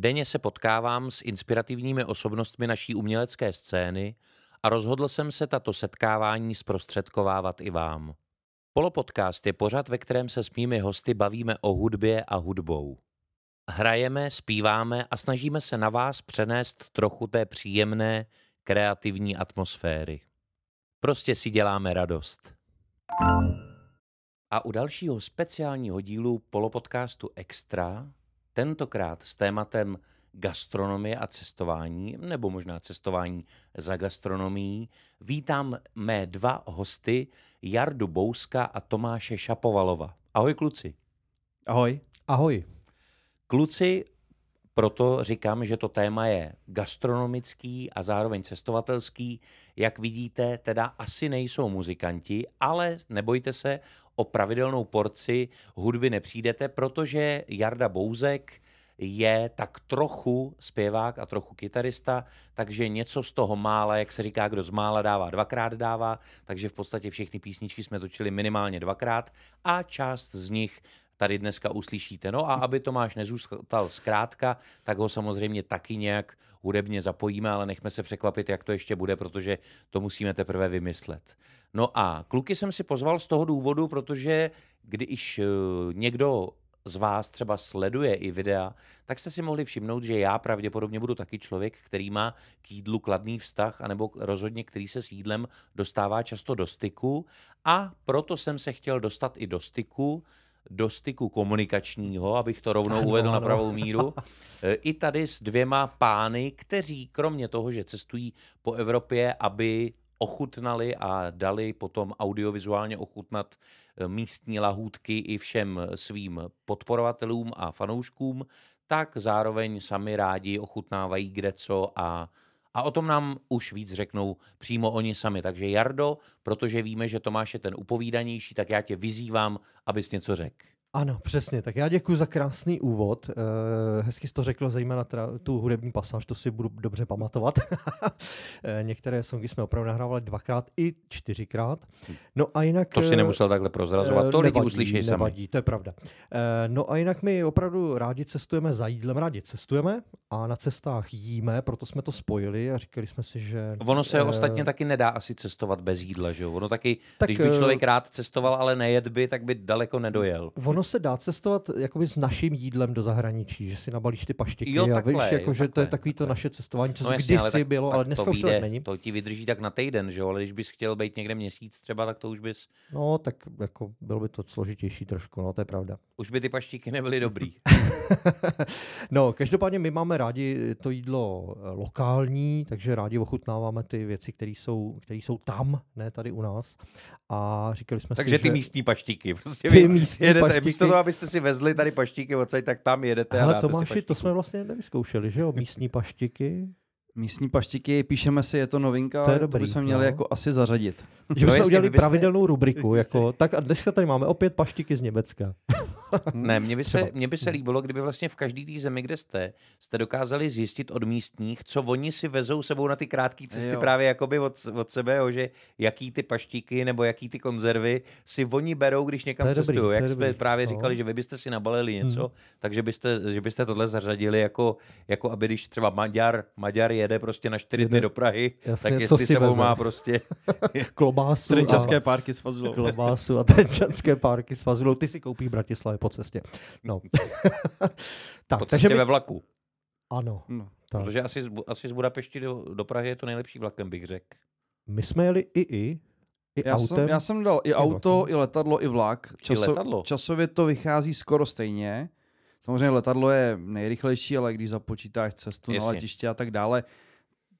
Denně se potkávám s inspirativními osobnostmi naší umělecké scény a rozhodl jsem se tato setkávání zprostředkovávat i vám. Polopodcast je pořad, ve kterém se s mými hosty bavíme o hudbě a hudbou. Hrajeme, zpíváme a snažíme se na vás přenést trochu té příjemné, kreativní atmosféry. Prostě si děláme radost. A u dalšího speciálního dílu polopodcastu Extra, tentokrát s tématem gastronomie a cestování, nebo možná cestování za gastronomií, vítám mé dva hosty, Jardu Bouska a Tomáše Šapovalova. Ahoj kluci. Ahoj. Ahoj. Kluci, proto říkám, že to téma je gastronomický a zároveň cestovatelský. Jak vidíte, teda asi nejsou muzikanti, ale nebojte se, o pravidelnou porci hudby nepřijdete, protože Jarda Bouzek je tak trochu zpěvák a trochu kytarista, takže něco z toho mála, jak se říká, kdo z mála dává, dvakrát dává, takže v podstatě všechny písničky jsme točili minimálně dvakrát a část z nich tady dneska uslyšíte. No a aby Tomáš nezůstal zkrátka, tak ho samozřejmě taky nějak hudebně zapojíme, ale nechme se překvapit, jak to ještě bude, protože to musíme teprve vymyslet. No a kluky jsem si pozval z toho důvodu, protože když eh, někdo z vás třeba sleduje i videa, tak jste si mohli všimnout, že já pravděpodobně budu taky člověk, který má k jídlu kladný vztah, anebo rozhodně který se s jídlem dostává často do styku a proto jsem se chtěl dostat i do styku do styku komunikačního, abych to rovnou ano, uvedl ano. na pravou míru, e, i tady s dvěma pány, kteří kromě toho, že cestují po Evropě, aby ochutnali a dali potom audiovizuálně ochutnat e, místní lahůdky i všem svým podporovatelům a fanouškům, tak zároveň sami rádi ochutnávají kde co a a o tom nám už víc řeknou přímo oni sami. Takže Jardo, protože víme, že Tomáš je ten upovídanější, tak já tě vyzývám, abys něco řekl. Ano, přesně. Tak já děkuji za krásný úvod. Eh, hezky jsi to řekl, zejména teda tu hudební pasáž, to si budu dobře pamatovat. Eh, některé songy jsme opravdu nahrávali dvakrát i čtyřikrát. No a jinak... To si eh, nemusel takhle prozrazovat, to lidi uslyší sami. Nevadí, to je pravda. No a jinak my opravdu rádi cestujeme za jídlem, rádi cestujeme a na cestách jíme, proto jsme to spojili a říkali jsme si, že... Ono se ostatně taky nedá asi cestovat bez jídla, že jo? Ono taky, tak, když by člověk rád cestoval, ale nejet by, tak by daleko nedojel. Ono ono se dá cestovat jakoby s naším jídlem do zahraničí, že si nabalíš ty paštiky jo, takhle, a víš, jako, jo, že takhle, to je takový to naše cestování, co no jasně, kdysi tak, bylo, tak ale dneska to už to není. To ti vydrží tak na týden, že jo, ale když bys chtěl být někde měsíc třeba, tak to už bys... No, tak jako bylo by to složitější trošku, no, to je pravda. Už by ty paštíky nebyly dobrý. no, každopádně my máme rádi to jídlo eh, lokální, takže rádi ochutnáváme ty věci, které jsou, které jsou tam, ne tady u nás. A říkali jsme takže si, ty že... místní paštíky. Prostě ty místní jedete, paštíky. Místo toho, abyste si vezli tady paštíky odsaď, tak tam jedete Ale a Tomáši, to jsme vlastně nevyzkoušeli, že jo? Místní paštiky. Místní paštiky, píšeme si, je to novinka, to, je dobrý, to bychom měli no. jako asi zařadit. Že bychom no, udělali byste... pravidelnou rubriku, jako, tak a dneska tady máme opět paštiky z Německa. ne, mně by, se, mně by se líbilo, kdyby vlastně v každé té zemi, kde jste, jste dokázali zjistit od místních, co oni si vezou sebou na ty krátké cesty jo. právě jakoby od, od sebe, jo, že jaký ty paštiky nebo jaký ty konzervy si oni berou, když někam cestují. Jak jsme dobrý. právě no. říkali, že vy byste si nabalili něco, hmm. takže byste, že byste tohle zařadili jako, jako aby když třeba Maďar, Maďar jede prostě na čtyři dny do Prahy, Jasně, tak jestli sebou má prostě klobásu Trenčanské a... párky s fazulou. Klobásu a trenčanské párky s fazulou. Ty si koupíš v Bratislavě po cestě. No. tak, po cestě by... ve vlaku. Ano. No. Tak. Protože asi, asi z Budapešti do, do Prahy je to nejlepší vlakem, bych řekl. My jsme jeli i i. I já, autem, jsem, já jsem dal i auto, vlakem. i letadlo, i vlak. Časo, I letadlo. Časově to vychází skoro stejně. Samozřejmě letadlo je nejrychlejší, ale když započítáš cestu Jasně. na letiště a tak dále,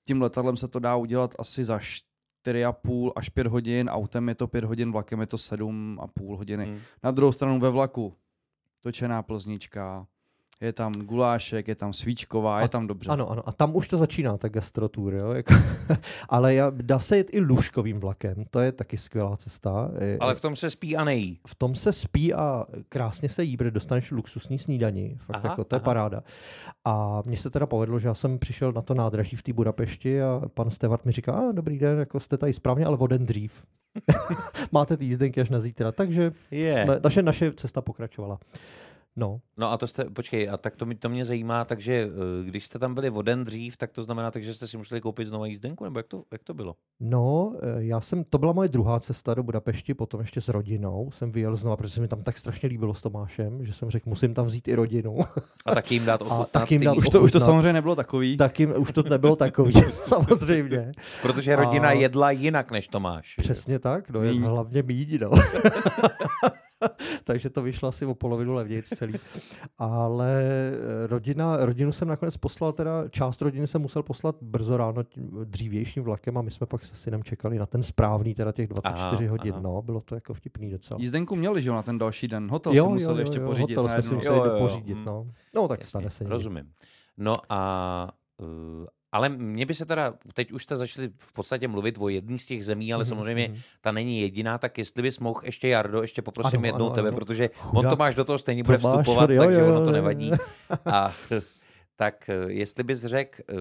tím letadlem se to dá udělat asi za 4,5 až 5 hodin, autem je to 5 hodin, vlakem je to 7,5 hodiny. Hmm. Na druhou stranu ve vlaku točená plznička, je tam gulášek, je tam svíčková, a, je tam dobře. Ano, ano, a tam už to začíná, ta gastrotur, jo. Jako, ale já, dá se jet i lůžkovým vlakem, to je taky skvělá cesta. Ale v tom se spí a nejí. V tom se spí a krásně se jí, protože dostaneš luxusní snídaní, fakt aha, jako, to je aha. paráda. A mně se teda povedlo, že já jsem přišel na to nádraží v té Budapešti a pan Stewart mi říká, a dobrý den, jako jste tady správně, ale voden dřív. Máte ty jízdenky až na zítra, takže yeah. jsme, naše, naše cesta pokračovala. No. No a to jste, počkej, a tak to, mě, to mě zajímá, takže eh, když jste tam byli o den dřív, tak to znamená, takže jste si museli koupit znovu jízdenku, nebo jak to, jak to bylo? No, eh, já jsem, to byla moje druhá cesta do Budapešti, potom ještě s rodinou jsem vyjel znova, protože se mi tam tak strašně líbilo s Tomášem, že jsem řekl, musím tam vzít i rodinu. A tak jim dát ochutnat. A tak jim dát už, to, už to samozřejmě nebylo takový. Tak jim, už to nebylo takový, samozřejmě. Protože rodina a... jedla jinak než Tomáš. Přesně tak, no, je hlavně míň, no. takže to vyšlo asi o polovinu levněji celý. Ale eh, rodina, rodinu jsem nakonec poslal, teda část rodiny jsem musel poslat brzo ráno tím dřívějším vlakem a my jsme pak se synem čekali na ten správný, teda těch 24 aha, hodin. Aha. No, bylo to jako vtipný docela. Jízdenku měli, že na ten další den. Hotel jo, jsme museli jo, ještě jo, pořídit. Hotel jsme si museli jo, jo, pořídit, no. No tak Jasně, stane se. Rozumím. No a uh, ale mě by se teda, teď už jste začali v podstatě mluvit o jedné z těch zemí, ale mm-hmm. samozřejmě mhm. ta není jediná, tak jestli bys mohl ještě Jardo, ještě poprosím ano, jednou ano, tebe, ano. protože Chudá. on to máš do toho stejně bude vstupovat, jo, takže jo, jo, ono to nevadí. A tak eh, jestli bys řekl, eh,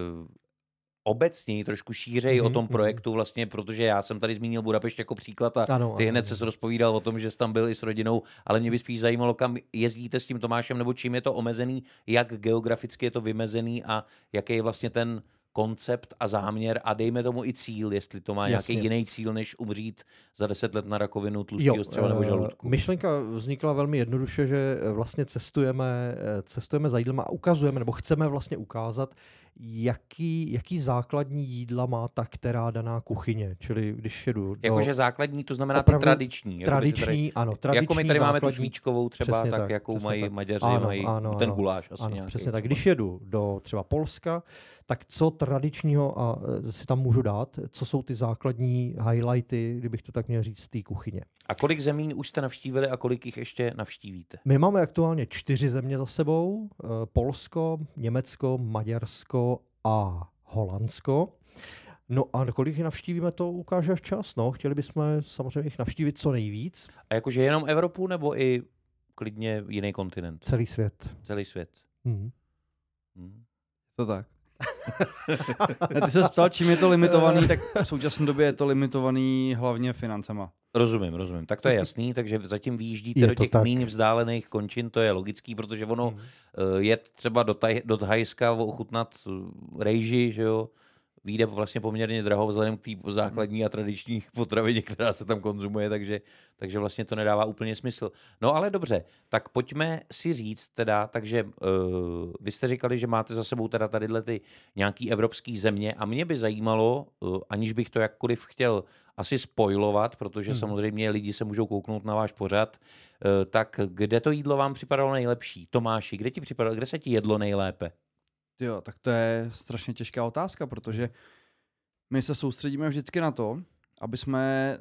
obecněji, trošku šířej mm-hmm, o tom mhm. projektu vlastně, protože já jsem tady zmínil Budapešť jako příklad a ano, ty hned se rozpovídal o tom, že jsi tam byl i s rodinou, ale mě by spíš zajímalo, kam jezdíte s tím Tomášem, nebo čím je to omezený, jak geograficky je to vymezený a jaký je vlastně ten koncept a záměr a dejme tomu i cíl, jestli to má Jasně. nějaký jiný cíl, než umřít za deset let na rakovinu tlustého střeva nebo eh, žaludku. Myšlenka vznikla velmi jednoduše, že eh, vlastně cestujeme, eh, cestujeme za jídlem a ukazujeme, nebo chceme vlastně ukázat, jaký, jaký základní jídla má ta která daná kuchyně. Čili když jedu. Jakože základní, to znamená ty tradiční. Tradiční, tady, ano. Tradiční, jako my tady máme tu švíčkovou třeba, tak, tak jakou mají tak. Maďaři, ano, mají ano, ten guláš asi ano, nějaký. Přesně tak. Když jedu do třeba Polska, tak co tradičního a e, si tam můžu dát? Co jsou ty základní highlighty, kdybych to tak měl říct, z té kuchyně? A kolik zemí už jste navštívili a kolik jich ještě navštívíte? My máme aktuálně čtyři země za sebou. E, Polsko, Německo, Maďarsko a Holandsko. No a kolik jich navštívíme, to ukáže až čas. No. Chtěli bychom samozřejmě jich navštívit co nejvíc. A jakože jenom Evropu nebo i klidně jiný kontinent? Celý svět. Celý svět. Mm. Mm. To tak. Ty se ptal, čím je to limitovaný, tak v současné době je to limitovaný hlavně financema. Rozumím, rozumím. Tak to je jasný, takže zatím vyjíždíte je do těch méně vzdálených končin, to je logický, protože ono hmm. je třeba do, taj, do Thajska ochutnat eh, rejži, že jo, výjde vlastně poměrně draho vzhledem k té základní a tradiční potravině, která se tam konzumuje, takže, takže vlastně to nedává úplně smysl. No ale dobře, tak pojďme si říct teda, takže uh, vy jste říkali, že máte za sebou teda tadyhle ty nějaký evropský země a mě by zajímalo, uh, aniž bych to jakkoliv chtěl asi spojovat, protože hmm. samozřejmě lidi se můžou kouknout na váš pořad, uh, tak kde to jídlo vám připadalo nejlepší? Tomáši, kde ti připadalo, kde se ti jedlo nejlépe? Jo, tak to je strašně těžká otázka, protože my se soustředíme vždycky na to, aby jsme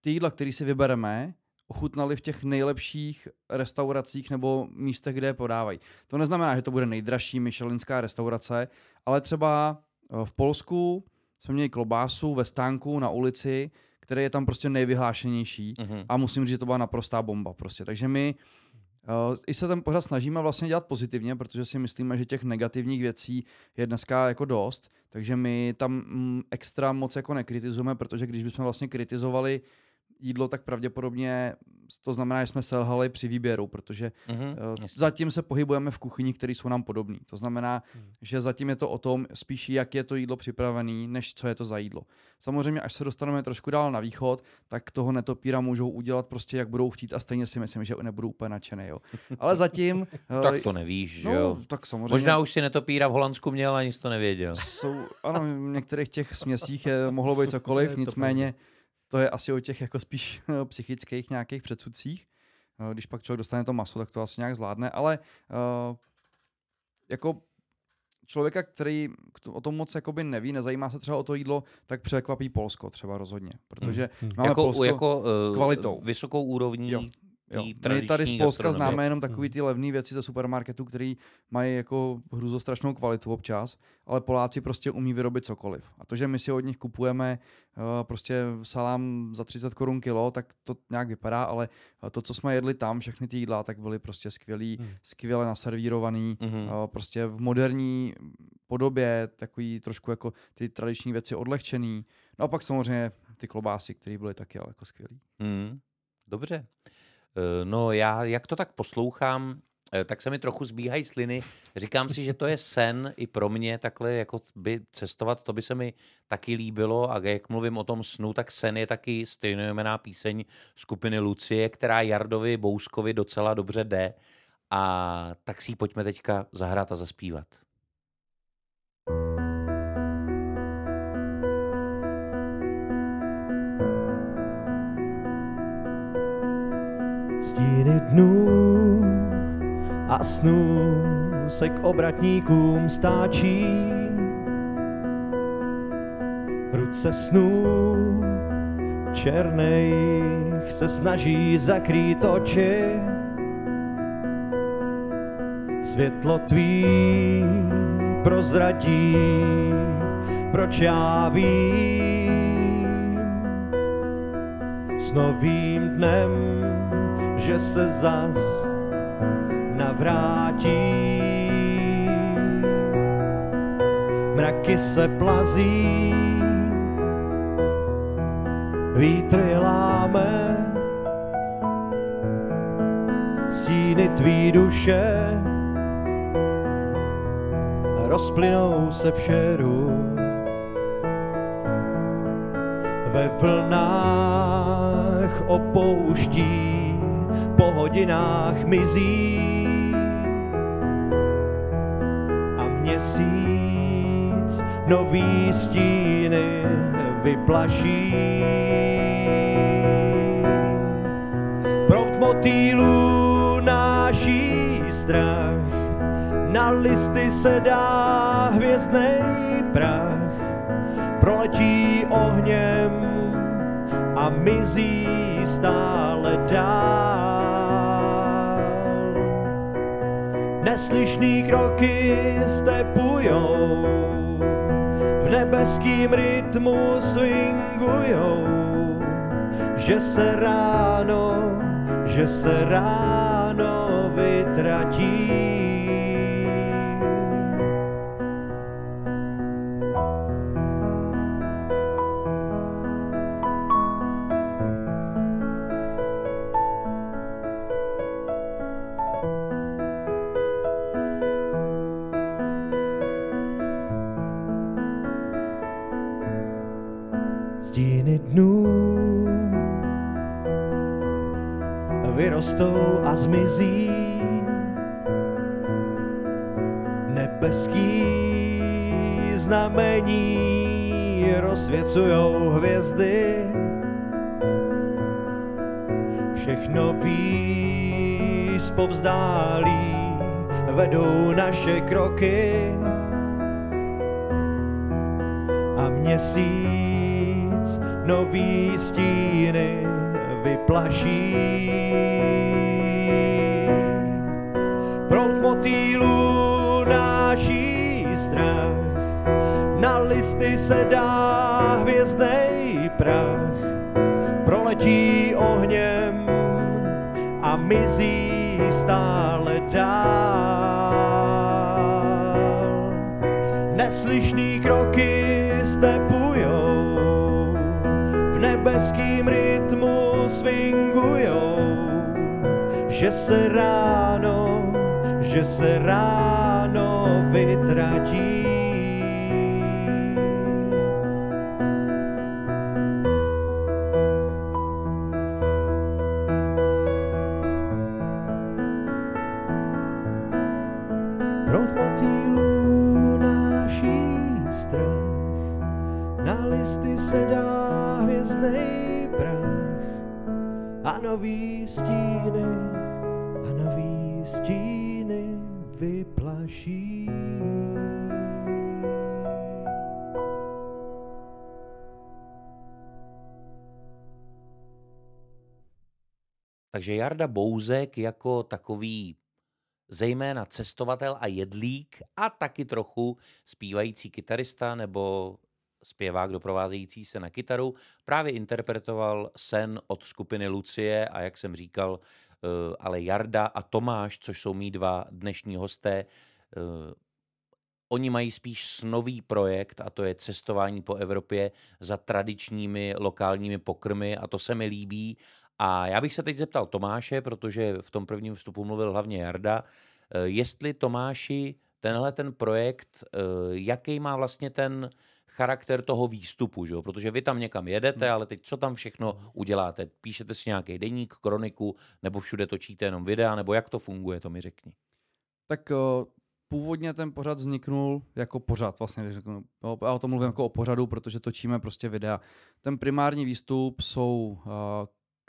ty jídla, které si vybereme, ochutnali v těch nejlepších restauracích nebo místech, kde je podávají. To neznamená, že to bude nejdražší myšelinská restaurace, ale třeba eh, v Polsku jsme měli klobásu ve stánku na ulici, který je tam prostě nejvyhlášenější mm-hmm. a musím říct, že to byla naprostá bomba prostě. Takže my I se tam pořád snažíme vlastně dělat pozitivně, protože si myslíme, že těch negativních věcí je dneska jako dost, takže my tam mm, extra moc jako nekritizujeme, protože když bychom vlastně kritizovali jídlo, tak pravděpodobně to znamená, že jsme selhali při výběru, protože mm-hmm, uh, zatím se pohybujeme v kuchyni, které jsou nám podobné. To znamená, mm. že zatím je to o tom spíš, jak je to jídlo připravené, než co je to za jídlo. Samozřejmě, až se dostaneme trošku dál na východ, tak toho netopíra můžou udělat prostě, jak budou chtít a stejně si myslím, že nebudu úplně nadšený. Jo. Ale zatím... tak to nevíš, no, jo? Tak samozřejmě. Možná už si netopíra v Holandsku měl a nic to nevěděl. Jsou, ano, v některých těch směsích je, mohlo být cokoliv, nicméně to je asi o těch jako spíš psychických nějakých předsudcích. Eh, když pak člověk dostane to maso, tak to asi nějak zvládne, ale uh, jako člověka, který o tom moc jakoby neví, nezajímá se třeba o to jídlo, tak překvapí Polsko třeba rozhodně, protože hmm. máme jako, Polsko jako uh, kvalitou. Vysokou úrovní. Jo. Jo. My tady z Polska známe jenom takový hmm. ty levné věci ze supermarketu, který mají jako hrůzostrašnou kvalitu občas, ale Poláci prostě umí vyrobit cokoliv. A to, že my si od nich kupujeme uh, prostě salám za 30 korun kilo, tak to nějak vypadá, ale to, co jsme jedli tam, všechny ty jídla, tak byly prostě skvělý, hmm. skvěle naservírovaný, hmm. uh, prostě v moderní podobě, takový trošku jako ty tradiční věci odlehčený. No a pak samozřejmě ty klobásy, které byly taky ale jako skvělý. Hmm. Dobře. Eh, no já, jak to tak poslouchám, eh, tak se mi trochu zbíhají sliny. Říkám si, že to je sen i pro mě takhle jako by cestovat, to by se mi taky líbilo a jak mluvím o tom snu, tak sen je taky stejnojmená píseň skupiny Lucie, která Jardovi Bouskovi docela dobře jde a tak si ji pojďme teďka zahrát a zaspívat. Stíny dnů a snů se k obratníkům stáčí. Ruce snů černých se snaží zakrýt oči. Světlo tvý prozradí, proč já vím. S novým dnem že se zas navrátí. Mraky se plazí, vítry láme, stíny tvý duše rozplynou se v šeru. Ve vlnách opouští po hodinách mizí a měsíc nový stíny vyplaší. Prok motýlů náší strach, na listy se dá hvězdnej prach, proletí ohněm a mizí stále dál. Neslyšný kroky stepujou, v nebeským rytmu swingujou, že se ráno, že se ráno vytratí. Hvězdy. Všechno víc povzdálí vedou naše kroky a měsíc nový stíny vyplaší. Prout motýlů náší strach, na listy se dá hvězdnej prach, proletí ohněm a mizí stále dál. Neslyšný kroky stepujou nebeským rytmu swingujou, že se ráno, že se ráno vytratí. Takže Jarda Bouzek jako takový zejména cestovatel a jedlík a taky trochu zpívající kytarista nebo zpěvák doprovázející se na kytaru, právě interpretoval sen od skupiny Lucie a jak jsem říkal, eh, ale Jarda a Tomáš, což jsou mý dva dnešní hosté, eh, oni mají spíš snový projekt a to je cestování po Evropě za tradičními lokálními pokrmy a to se mi líbí. A já bych se teď zeptal Tomáše, protože v tom prvním vstupu mluvil hlavně Jarda, eh, jestli Tomáši tenhle ten projekt, jaký má vlastně ten charakter toho výstupu, že jo? protože vy tam někam jedete, hmm. ale teď co tam všechno uděláte? Píšete si nějaký deník, kroniku, nebo všude točíte jenom videa, nebo jak to funguje, to mi řekni. Tak uh, původně ten pořad vzniknul jako pořad, vlastně, řeknu. Já o tom mluvím jako o pořadu, protože točíme prostě videa. Ten primární výstup jsou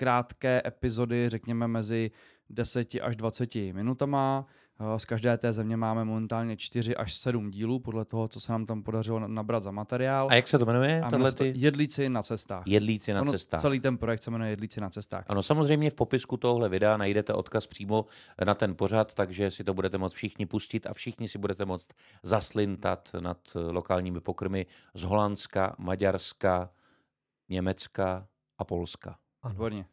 krátké epizody, řekněme mezi 10 až 20 minutama, Eh, z každé té země máme momentálně 4 až 7 dílů, podle toho, co se nám tam podařilo nabrat za materiál. A jak se to jmenuje? A ty... Jedlíci na cestách. Jedlíci na ono, cestách. Celý ten projekt se jmenuje Jedlíci na cestách. Ano, samozřejmě v popisku tohle videa najdete odkaz přímo na ten pořad, takže si to budete moct všichni pustit a všichni si budete moct zaslintat nad lokálními pokrmy z Holandska, Maďarska, Německa a Polska. Ano. Uh,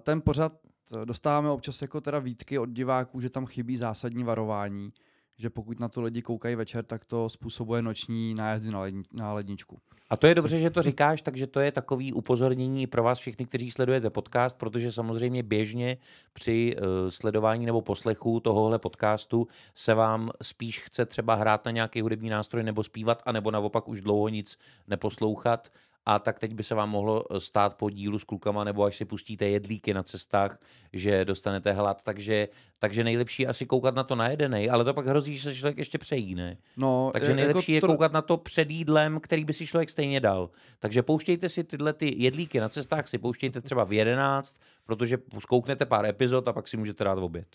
ten pořad Eh, dostáváme občas jako teda výtky od diváků, že tam chybí zásadní varování, že pokud na to lidi koukají večer, tak to způsobuje noční nájezdy na, ledni, na ledničku. A to je dobře, že to říkáš, takže to je takový upozornění pro vás všechny, kteří sledujete podcast, protože samozřejmě běžně při uh, sledování nebo poslechu tohohle podcastu se vám spíš chce třeba hrát na nějaký hudební nástroj nebo zpívat, anebo naopak už dlouho nic neposlouchat a tak teď by se vám mohlo eh, stát po dílu s klukama, nebo až si pustíte jedlíky na cestách, že dostanete hlad, takže, takže nejlepší asi koukat na to najedenej, ale to pak hrozí, že se člověk ještě přejí, ne? No, takže nejlepší jako to... je koukat na to před jídlem, který by si člověk stejně dal. Takže pouštějte si tyhle ty jedlíky na cestách, si pouštějte třeba v 11, protože zkouknete pár epizod a pak si můžete dát oběd.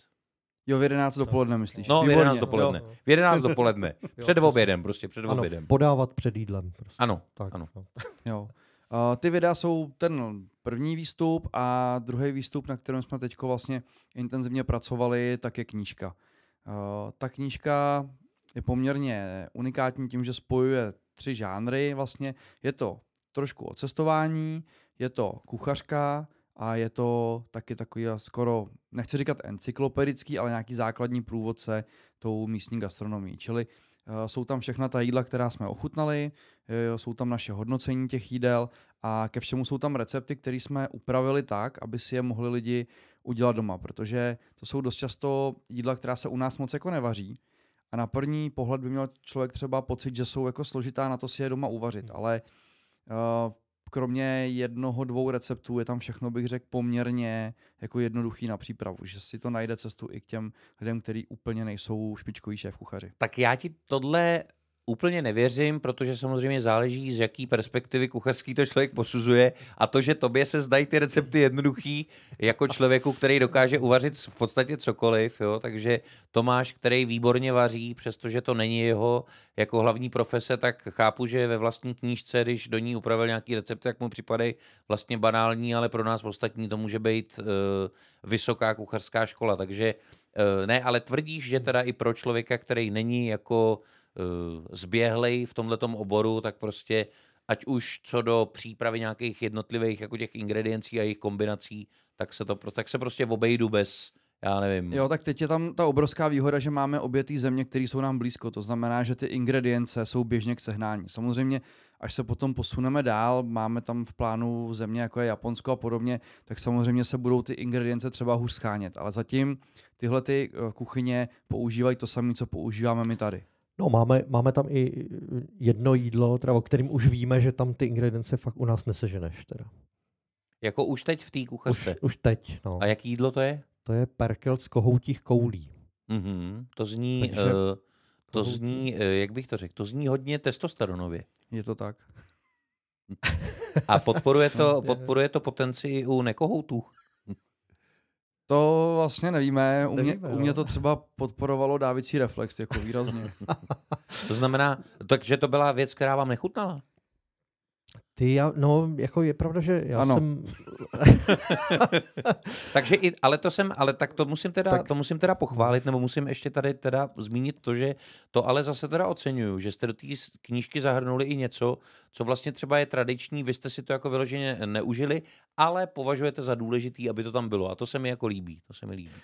Jo, v 11 dopoledne myslíš? No, v 11 dopoledne. Jo. V 11 dopoledne. Před jo, obědem, prostě před ano, obědem. podávat před jídlem. Prostě. Ano, tak, ano. No. jo. Uh, ty videa jsou ten první výstup a druhý výstup, na kterém jsme teď vlastně intenzivně pracovali, tak je knížka. Uh, ta knížka je poměrně unikátní tím, že spojuje tři žánry vlastně. Je to trošku o cestování, je to kuchařka a je to taky takový skoro, nechci říkat encyklopedický, ale nějaký základní průvodce tou místní gastronomii. Čili uh, jsou tam všechna ta jídla, která jsme ochutnali, uh, jsou tam naše hodnocení těch jídel a ke všemu jsou tam recepty, které jsme upravili tak, aby si je mohli lidi udělat doma, protože to jsou dost často jídla, která se u nás moc jako nevaří. A na první pohled by měl člověk třeba pocit, že jsou jako složitá na to si je doma uvařit, hmm. ale uh, kromě jednoho, dvou receptů je tam všechno, bych řekl, poměrně jako jednoduchý na přípravu, že si to najde cestu i k těm lidem, kteří úplně nejsou špičkoví šéf kuchaři. Tak já ti tohle úplně nevěřím, protože samozřejmě záleží, z jaký perspektivy kuchařský to člověk posuzuje a to, že tobě se zdají ty recepty jednoduchý jako člověku, který dokáže uvařit v podstatě cokoliv, jo? takže Tomáš, který výborně vaří, přestože to není jeho jako hlavní profese, tak chápu, že ve vlastní knížce, když do ní upravil nějaký recept, tak mu připadají vlastně banální, ale pro nás ostatní to může být uh, vysoká kuchařská škola, takže uh, ne, ale tvrdíš, že teda i pro člověka, který není jako zběhlej v tomto oboru, tak prostě ať už co do přípravy nějakých jednotlivých jako těch ingrediencí a jejich kombinací, tak se, to, tak se prostě obejdu bez, já nevím. Jo, tak teď je tam ta obrovská výhoda, že máme obě ty země, které jsou nám blízko. To znamená, že ty ingredience jsou běžně k sehnání. Samozřejmě, až se potom posuneme dál, máme tam v plánu země, jako je Japonsko a podobně, tak samozřejmě se budou ty ingredience třeba hůř schánět. Ale zatím tyhle ty eh, kuchyně používají to samé, co používáme my tady. No, máme, máme tam i jedno jídlo, teda, o kterým už víme, že tam ty ingredience fakt u nás neseženeš. Teda. Jako už teď v té kuchařce? Už, už teď, no. A jaký jídlo to je? To je perkel z kohoutích koulí. Mm-hmm. To zní, Takže, uh, to kohoutí. zní, uh, jak bych to řekl, to zní hodně testosteronově. Je to tak. A podporuje to, podporuje to potenci u nekohoutů? To vlastně nevíme. U mě, nevíme, u mě no. to třeba podporovalo dávicí reflex jako výrazně. to znamená, takže to byla věc, která vám nechutnala? Ty, já, no, jako je pravda, že já Ano. jsem... Takže i, ale to jsem, ale tak to musím teda, Tak- to musím teda pochválit, nebo musím ještě tady teda zmínit to, že to ale zase teda oceňuju, že jste do té knížky zahrnuli i něco, co vlastně třeba je tradiční, vy jste si to jako vyloženě neužili, ale považujete za důležitý, aby to tam bylo. A to se mi jako líbí, to se mi líbí.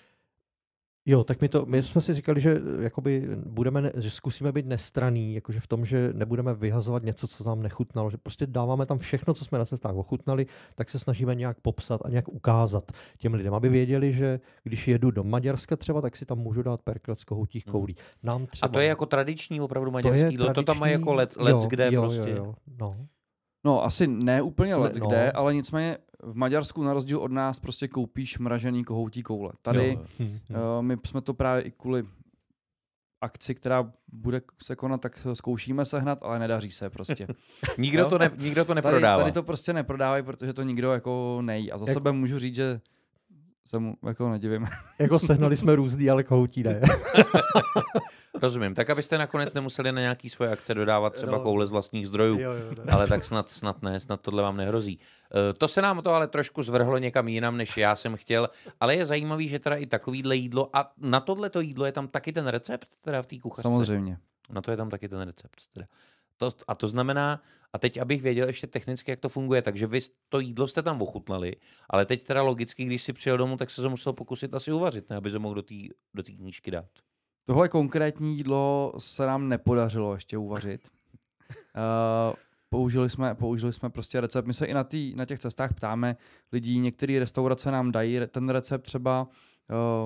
Jo, tak my, to, my jsme si říkali, že eh, jakoby budeme, že zkusíme být nestraný, jakože v tom, že nebudeme vyhazovat něco, co nám nechutnalo, že prostě dáváme tam všechno, co jsme na cestách ochutnali, tak se snažíme nějak popsat a nějak ukázat těm lidem, aby věděli, že když jedu do Maďarska třeba, tak si tam můžu dát perklet z kohoutích Hmm. koulí. Nám třeba, A to je jako tradiční opravdu to maďarský je jídlo, to tam má jako tradiční- let, let jo, kde jo, prostě. Jo, jo, no. No, asi ne úplně let no. kde, ale nicméně v Maďarsku na rozdíl od nás prostě koupíš mražený kohoutí koule. Tady Jo, jo. Uh, my jsme to právě i kvůli akci, která bude se konat, tak zkoušíme sehnat, ale nedaří se prostě. Nikdo, Jo. to ne, nikdo to Tady, neprodává. tady to prostě neprodávají, protože to nikdo jako nejí. A za Jak- sebe můžu říct, že se mu jako nedivím. Jako sehnali jsme různý, ale kohoutí ne. Rozumím, tak abyste nakonec nemuseli na nějaký svoje akce dodávat třeba No. koule z vlastních zdrojů. jo, jo, ne. Ale tak snad, snad ne, snad tohle vám nehrozí. Eh, To se nám to ale trošku zvrhlo někam jinam, než já jsem chtěl, ale je zajímavý, že teda i takovýhle jídlo, a na tohle to jídlo je tam taky ten recept, teda v té kuchařce. Samozřejmě. Na to je tam taky ten recept. Teda. To, a to znamená, a teď abych věděl ještě technicky, jak to funguje, takže vy to jídlo jste tam ochutnali, ale teď teda logicky, když si přijel domů, tak se to musel pokusit asi uvařit, ne, aby se mohl do té do té knížky dát. Tohle konkrétní jídlo se nám nepodařilo ještě uvařit. Uh, použili, jsme, použili jsme prostě recept. My se i na, tý, na těch cestách ptáme lidí, některé restaurace nám dají ten recept třeba,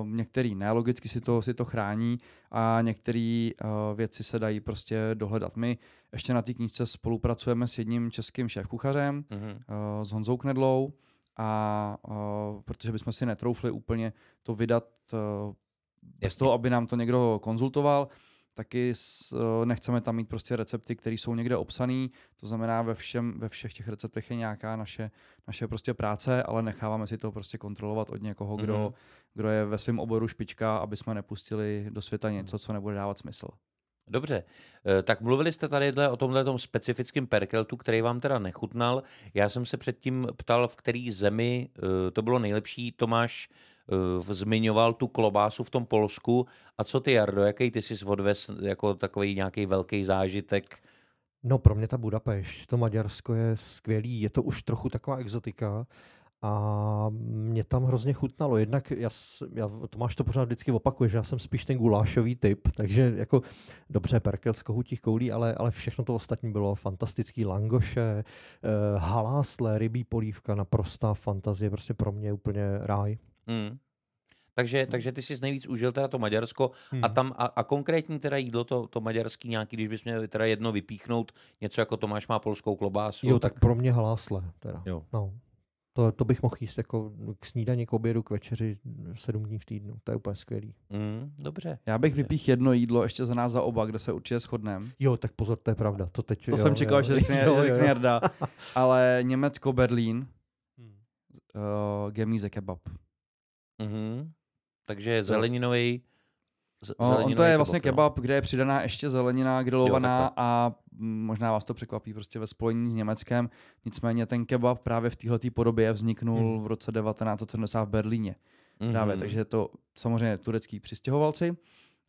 uh, některý ne, logicky si to, si to chrání a některé uh, věci se dají prostě dohledat. My ještě na té knížce spolupracujeme s jedním českým šéfkuchařem, Mhm. uh, s Honzou Knedlou a uh, protože bychom si netroufli úplně to vydat uh, bez toho, aby nám to někdo konzultoval, taky s, uh, nechceme tam mít prostě recepty, které jsou někde obsané, to znamená ve, všem, ve všech těch receptech je nějaká naše, naše prostě práce, ale necháváme si to prostě kontrolovat od někoho, kdo, Mhm. Kdo je ve svém oboru špička, aby jsme nepustili do světa něco, co nebude dávat smysl. Dobře, Eh, tak mluvili jste tady o tomhle tom specifickém perkeltu, který vám teda nechutnal. Já jsem se předtím ptal, v který zemi eh, to bylo nejlepší. Tomáš eh, zmiňoval tu klobásu v tom Polsku. A co ty, Jardo, jaký ty jsi odvez jako takový nějaký velký zážitek? No pro mě ta Budapešť, to Maďarsko je skvělý, je to už trochu taková exotika a mě tam hrozně chutnalo. Jednak já, já, Tomáš to pořád vždycky opakuje, že já jsem spíš ten gulášový typ, takže jako dobře perkel z kohutích koulí, ale, ale všechno to ostatní bylo fantastický. Langoše, eh, halásle, rybí polívka, naprostá fantazie, prostě pro mě úplně ráj. Hmm. Takže, takže ty jsi nejvíc užil teda to Maďarsko a Hmm. tam a, a konkrétní teda jídlo to, to maďarský nějaký, když bys měl teda jedno vypíchnout, něco jako Tomáš má polskou klobásu. Jo, tak pro mě halásle teda. Jo. No. To, to bych mohl jíst jako k snídani, k obědu, k večeři sedm dní v týdnu. To je úplně skvělý. Hmm, dobře. Já bych vypích jedno jídlo ještě za nás za oba, kde se určitě shodneme. Jo, tak pozor, to je pravda. To, teď, To jo, jsem čekal, jo, že řekne, jo, řekne jo. Jarda. Ale Německo, Berlín, Hmm. uh, gemíze kebab. Mhm. Takže zeleninový. Z- O, on to je vlastně jo. kebab, kde je přidaná ještě zelenina grilovaná takhle. a mm, možná vás to překvapí prostě ve spojení s Německem. Nicméně ten kebab právě v této podobě vzniknul Hmm. v roce 1970 v Berlíně. Právě, Mhm. takže to samozřejmě turecký přistěhovalci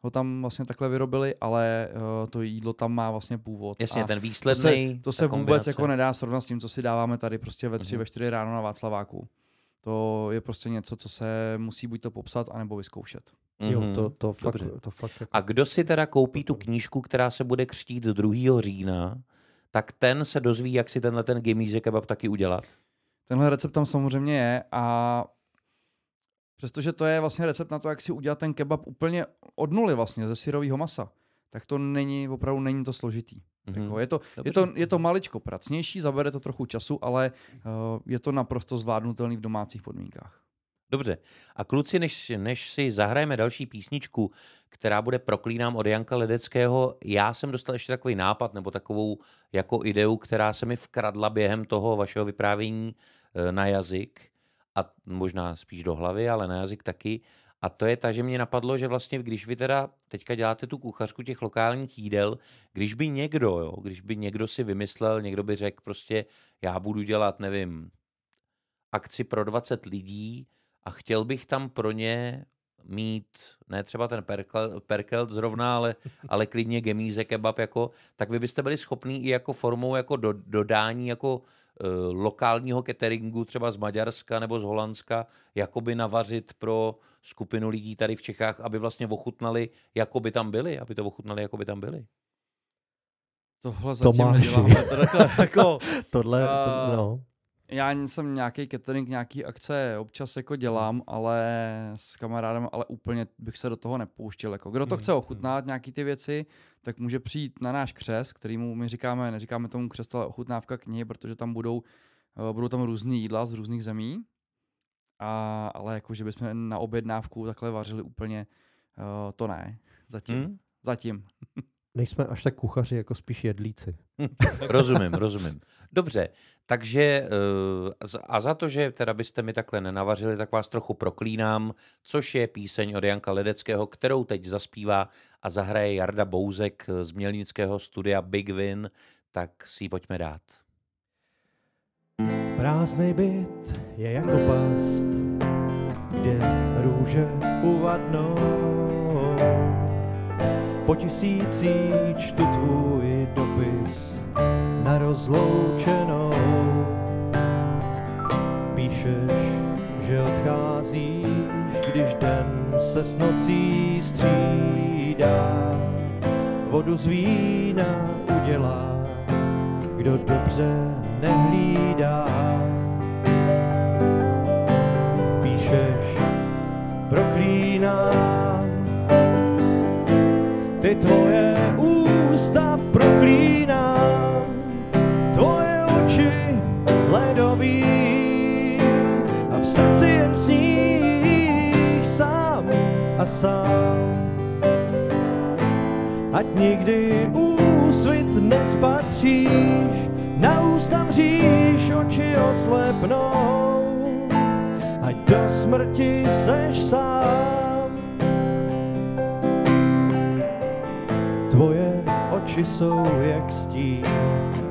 ho tam vlastně takhle vyrobili, ale uh, to jídlo tam má vlastně původ. Jasně, a ten to se, výsledný. to se vůbec jako nedá srovnat s tím, co si dáváme tady prostě ve tři, Mhm. ve čtyři ráno na Václaváku. To je prostě něco, co se musí buď to popsat, anebo vyzkoušet. Jo, Mhm. to, to, fakt, Dobře. to fakt jako... A kdo si teda koupí tu knížku, která se bude křtít 2. října, tak ten se dozví, jak si tenhle ten gemíze kebab taky udělat. Tenhle recept tam samozřejmě je a přestože to je vlastně recept na to, jak si udělat ten kebab úplně od nuly vlastně, ze syrového masa, tak to není, opravdu není to složitý. Mhm. Jako je, to, je, to, je to maličko pracnější, zabere to trochu času, ale uh, je to naprosto zvládnutelný v domácích podmínkách. Dobře. A kluci, než, než si zahrajeme další písničku, která bude Proklínám od Janka Ledeckého, já jsem dostal ještě takový nápad nebo takovou jako ideu, která se mi vkradla během toho vašeho vyprávění eh, na jazyk a možná spíš do hlavy, ale na jazyk taky. A to je ta, že mě napadlo, že vlastně když vy teda teďka děláte tu kuchařku těch lokálních jídel, když by někdo, jo, když by někdo si vymyslel, někdo by řekl prostě, já budu dělat, nevím, akci pro 20 lidí a chtěl bych tam pro ně mít, ne třeba ten perkel, perkelt zrovna, ale, ale klidně gemíze kebab, jako, tak vy byste byli schopní i jako formou jako do, dodání jako lokálního cateringu třeba z Maďarska nebo z Holandska, jakoby navařit pro skupinu lidí tady v Čechách, aby vlastně ochutnali, jako by tam byli, aby to ochutnali, jako by tam byli. Tohle zatím Tomáši. neděláme. To takhle, jako, Tohle, to, no. Já jsem nějaký catering, nějaký akce občas jako dělám, ale s kamarádem, ale úplně bych se do toho nepouštěl. Jako. Kdo to mm. chce ochutnat, nějaký ty věci, tak může přijít na náš křes, kterýmu my říkáme, neříkáme tomu křes, ale ochutnávka knihy, protože tam budou, uh, budou tam různé jídla z různých zemí. A, ale jako, že bychom na objednávku takhle vařili úplně, uh, to ne. Zatím. Mm. Zatím. Nejsme až tak kuchaři, jako spíš jedlíci. rozumím, rozumím. Dobře, takže eh, a za to, že teda byste mi takhle nenavařili, tak vás trochu proklínám, což je píseň od Janka Ledeckého, kterou teď zaspívá a zahraje Jarda Bouzek z mělnického studia Big Win, tak si ji pojďme dát. Prázdný byt je jako past, kde růže uvadnou. Po tisící čtu tvůj dopis na rozloučenou. Píšeš, že odcházíš, když den se s nocí střídá. Vodu z vína udělá, kdo dobře nehlídá. Píšeš, proklínám, ty tvoje ústa ledový a v srdci jen sníh sám a sám. Ať nikdy úsvit nespatříš, na ústa mříš, oči oslepnou, ať do smrti seš sám. Tvoje oči jsou jak stín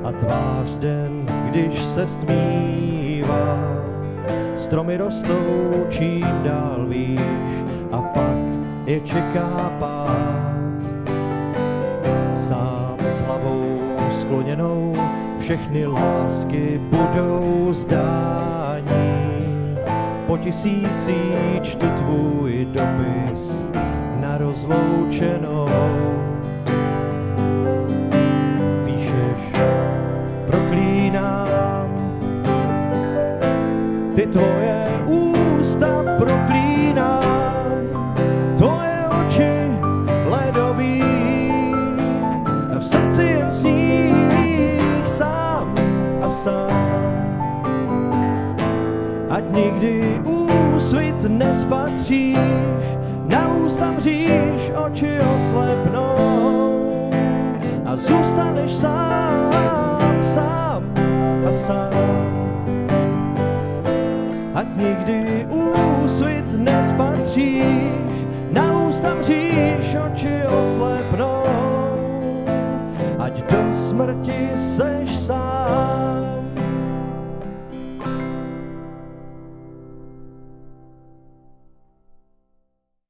a tvář den, když se stmívá. Stromy rostou čím dál výš a pak je čeká pád. Sám s hlavou skloněnou všechny lásky budou zdání. Po tisící čtu tvůj dopis na rozloučenou. Ty tvoje ústa proklínám, tvoje oči ledový, v srdci jen sníh sám a sám. Ať nikdy úsvit nespatříš, na ústa mříš, oči oslepnou a zůstaneš sám ať nikdy úsvit nespatříš, na ústa mříš, oči oslepnou, ať do smrti seš sám.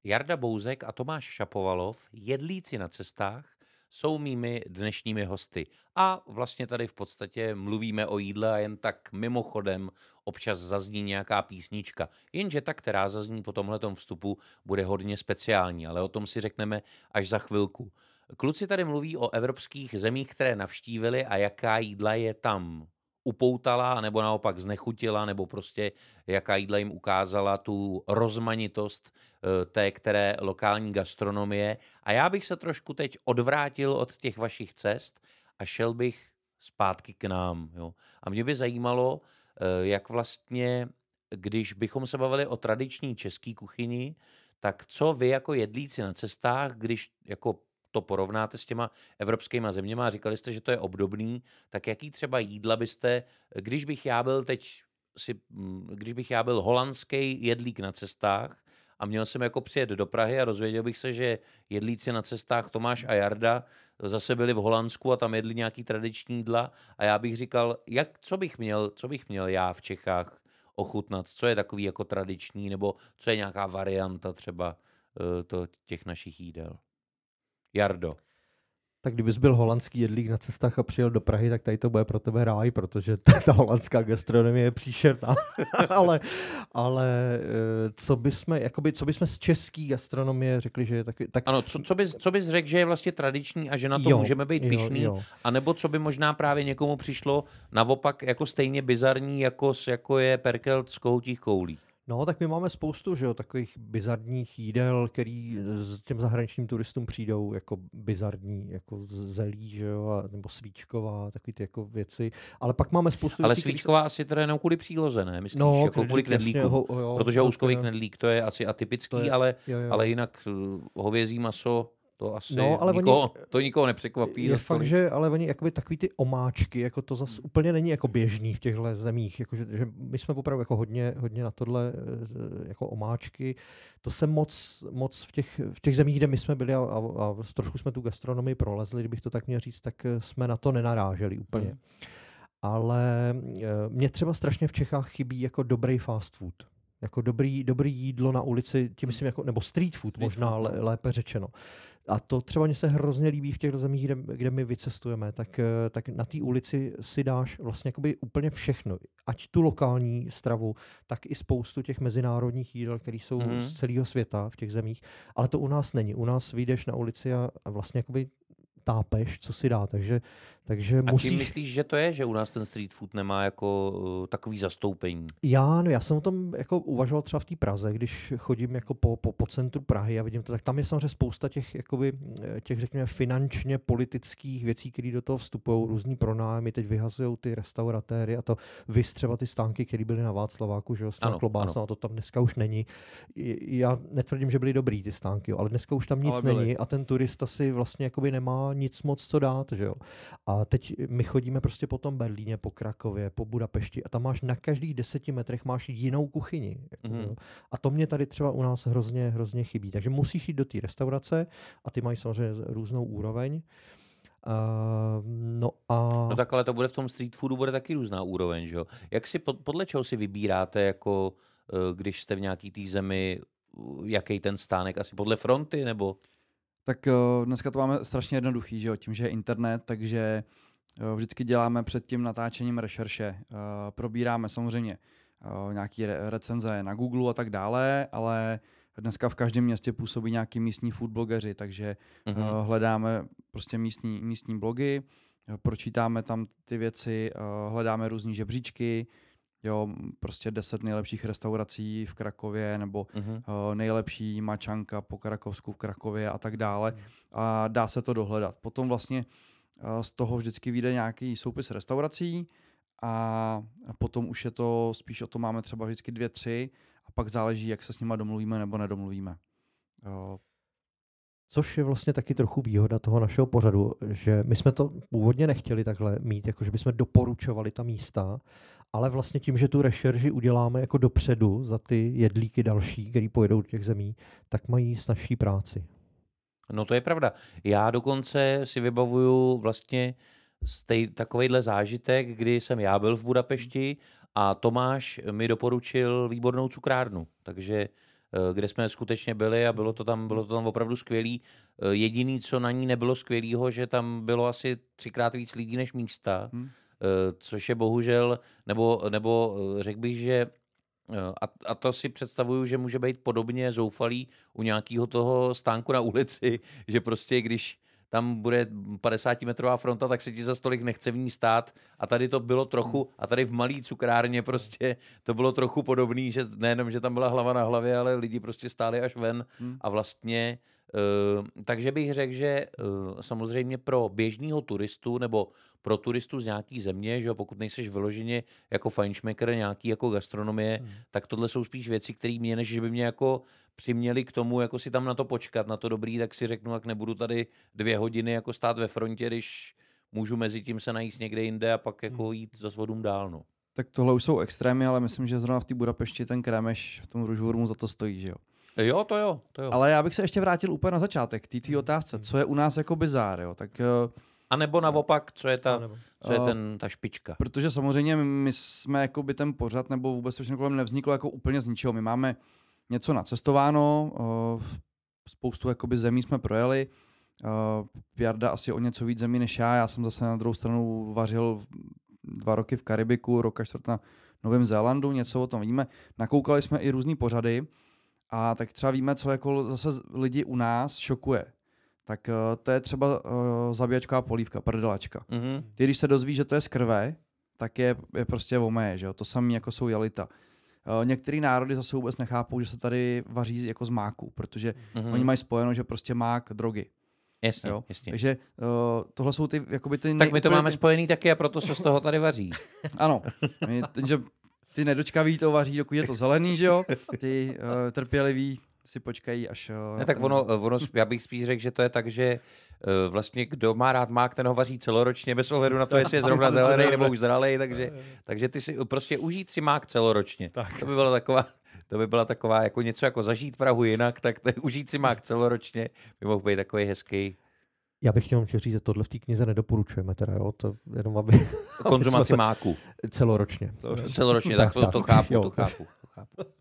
Jarda Bouzek a Tomáš Šapovalov, jedlíci na cestách, jsou mými dnešními hosty. A vlastně tady v podstatě mluvíme o jídle a jen tak mimochodem občas zazní nějaká písnička. Jenže ta, která zazní po tomhle vstupu, bude hodně speciální, ale o tom si řekneme až za chvilku. Kluci tady mluví o evropských zemích, které navštívili a jaká jídla je tam upoutala, nebo naopak znechutila, nebo prostě jaká jídla jim ukázala tu rozmanitost eh, té které lokální gastronomie. A já bych se trošku teď odvrátil od těch vašich cest a šel bych zpátky k nám. Jo. A mě by zajímalo, eh, jak vlastně, když bychom se bavili o tradiční české kuchyni, tak co vy jako jedlíci na cestách, když jako to porovnáte s těma evropskými zeměmi a říkali jste, že to je obdobný, tak jaký třeba jídla byste, když bych já byl teď si, mm, když bych já byl holandský jedlík na cestách a měl jsem jako přijet do Prahy a rozvěděl bych se, že jedlíci na cestách Tomáš a Jarda zase byli v Holandsku a tam jedli nějaký tradiční jídla a já bych říkal, jak, co bych měl, co bych měl já v Čechách ochutnat, co je takový jako tradiční, nebo co je nějaká varianta třeba uh, to, těch našich jídel. Jardo tak kdybys byl holandský jedlík na cestách a přijel do Prahy, tak tady to bude pro tebe ráj, protože ta, ta holandská gastronomie je příšerná. ale, ale eh, co bychom, jakoby, co bychom z české gastronomie řekli, že je taky... Tak... Ano, co, co, bys, co bys řekl, že je vlastně tradiční a že na to jo, můžeme být pišný, jo, jo. anebo co by možná právě někomu přišlo naopak jako stejně bizarní, jako, jako je perkelt z koutích koulí? No, tak my máme spoustu že jo, takových bizarních jídel, který s těm zahraničním turistům přijdou jako bizarní, jako zelí, že jo, a, nebo svíčková, takové ty jako věci. Ale pak máme spoustu Ale věcí, svíčková který... asi teda jenom kvůli příloze, ne? Myslíš, no, jako kvůli knedlíku? Jasně, ho, jo, protože houskový knedlík to je asi atypický, je, ale, jo, jo. ale jinak eh, hovězí maso to asi no, ale nikoho, oni, to nikoho nepřekvapí. Je fakt, že ale oni jakoby takový ty omáčky, jako to zase úplně není jako běžný v těchto zemích. Jako, že, že my jsme opravdu jako hodně, hodně na tohle eh, jako omáčky. To se moc, moc v, těch, v těch zemích, kde my jsme byli a, a, a trošku jsme tu gastronomii prolezli, kdybych to tak měl říct, tak eh, jsme na to nenaráželi úplně. Hmm. Ale eh, mě třeba strašně v Čechách chybí jako dobrý fast food. Jako dobrý, dobrý jídlo na ulici, tím myslím jako, nebo street food street možná food, no. lépe řečeno. A to třeba mě se hrozně líbí v těch zemích, kde, kde my vycestujeme, tak, eh, tak na té ulici si dáš vlastně jakoby úplně všechno. Ať tu lokální stravu, tak i spoustu těch mezinárodních jídel, které jsou mm. z celého světa v těch zemích. Ale to u nás není. U nás vyjdeš na ulici a, a vlastně jakoby tápeš, co si dá. Takže, takže a musíš... čím myslíš, že to je, že u nás ten street food nemá jako uh, takový zastoupení? Já, no, já jsem o tom jako uvažoval třeba v té Praze, když chodím jako po, po, po centru Prahy a vidím to, tak tam je samozřejmě spousta těch, jakoby, eh, těch řekněme, finančně politických věcí, které do toho vstupují, různý pronájmy, teď vyhazují ty restauratéry a to vys třeba ty stánky, které byly na Václaváku, že jo, s klobásou, a to tam dneska už není. Já netvrdím, že byly dobrý ty stánky, jo, ale dneska už tam nic není a ten turista si vlastně jakoby nemá nic moc co dát, že jo. A teď my chodíme prostě po tom Berlíně, po Krakově, po Budapešti a tam máš na každých deseti metrech máš jinou kuchyni. Mm-hmm. A to mě tady třeba u nás hrozně, hrozně chybí. Takže musíš jít do té restaurace a ty mají samozřejmě různou úroveň. Uh, no a... No tak ale to bude v tom street foodu bude taky různá úroveň, že jo? Jak si, podle čeho si vybíráte, jako eh, když jste v nějaký té zemi, jaký ten stánek? Asi podle fronty, nebo? Tak uh, dneska to máme strašně jednoduchý, že jo? tím, že je internet, takže uh, vždycky děláme před tím natáčením rešerše. Uh, probíráme samozřejmě uh, nějaké re- recenze na Google a tak dále, ale dneska v každém městě působí nějaký místní food blogeři, takže uh, hledáme prostě místní, místní blogy, pročítáme tam ty věci, hledáme různé žebříčky, jo, prostě deset nejlepších restaurací v Krakově nebo uh-huh. uh, nejlepší mačanka po Krakovsku v Krakově a tak dále uh-huh. a dá se to dohledat. Potom vlastně uh, z toho vždycky vyjde nějaký soupis restaurací a potom už je to spíš o tom máme třeba vždycky dvě, tři a pak záleží, jak se s nima domluvíme nebo nedomluvíme. Uh, Což je vlastně taky trochu výhoda toho našeho pořadu, že my jsme to původně nechtěli takhle mít, jako že bychom doporučovali ta místa, ale vlastně tím, že tu rešerži uděláme jako dopředu za ty jedlíky další, který pojedou do těch zemí, tak mají snažší práci. No to je pravda. Já dokonce si vybavuju vlastně stej, takovýhle zážitek, kdy jsem já byl v Budapešti a Tomáš mi doporučil výbornou cukrárnu. Takže eh, kde jsme skutečně byli a bylo to tam, bylo to tam opravdu skvělý. Eh, jediný, co na ní nebylo skvělého, že tam bylo asi třikrát víc lidí než místa. Hmm což je bohužel, nebo, nebo eh, řekl bych, že eh, a, a to si představuju, že může být podobně zoufalý u nějakého toho stánku na ulici, že prostě když tam bude 50-metrová fronta, tak se ti za stolik nechce v ní stát. A tady to bylo trochu, a tady v malý cukrárně prostě to bylo trochu podobný, že nejenom, že tam byla hlava na hlavě, ale lidi prostě stáli až ven hmm. a vlastně Uh, takže bych řekl, že uh, samozřejmě pro běžného turistu nebo pro turistu z nějaký země, že jo, pokud nejseš vyloženě jako fajnšmekr nějaký jako gastronomie, hmm. tak tohle jsou spíš věci, které mě, než že by mě jako přiměli k tomu, jako si tam na to počkat, na to dobrý, tak si řeknu, jak nebudu tady dvě hodiny jako stát ve frontě, když můžu mezi tím se najíst někde jinde a pak jako hmm. jít za svodům dál. No. Tak tohle už jsou extrémy, ale myslím, že zrovna v té Budapešti ten krémeš v tom Ružvurmu za to stojí, že jo? Jo, to jo, to jo. Ale já bych se ještě vrátil úplně na začátek k té tvý Hmm. otázce. Co je u nás jako bizár, jo? Tak, eh, A nebo naopak, co je, ta, co je Eh, ten, ta špička? protože samozřejmě my jsme jako by ten pořad nebo vůbec všechno kolem nevzniklo jako úplně z ničeho. My máme něco nacestováno, eh, spoustu jakoby zemí jsme projeli, Jarda asi o něco víc zemí než já. Já jsem zase na druhou stranu vařil dva roky v Karibiku, rok a čtvrt na Novém Zélandu, něco o tom víme. Nakoukali jsme i různé pořady a tak třeba víme, co jako zase lidi u nás šokuje. Tak uh, to je třeba uh, zabíjačková polívka, prdelačka. Mhm. Ty, když se dozví, že to je z krve, tak je, je prostě omeje, že jo? To samé jako jsou jalita. Uh, některé národy zase vůbec nechápou, že se tady vaří jako z máku, protože Mhm. oni mají spojeno, že prostě mák drogy. Jasně, Jo? jasně. Takže uh, tohle jsou ty, jakoby ty... Tak my to máme ty, spojený taky a proto se z toho tady vaří. Ano, my, že ty nedočkaví to vaří, dokud je to zelený, že jo? Ty uh, trpěliví si počkají, až... Uh, Ne, tak ono, ono, já bych spíš řekl, že to je tak, že eh, vlastně kdo má rád mák, ten ho vaří celoročně, bez ohledu na to, jestli je zrovna zelený nebo už zralej, takže, takže ty si prostě užít si mák celoročně. Tak. To by byla taková, to by byla taková jako něco jako zažít Prahu jinak, tak to, užít si mák celoročně by mohl být takový hezký Já bych chtěl říct, že tohle v té knize nedoporučujeme, teda jo, to jenom aby konzumaci se- máku. celoročně. Celoročně, tak, Tak, to, to chápu, jo. to chápu. To chápu.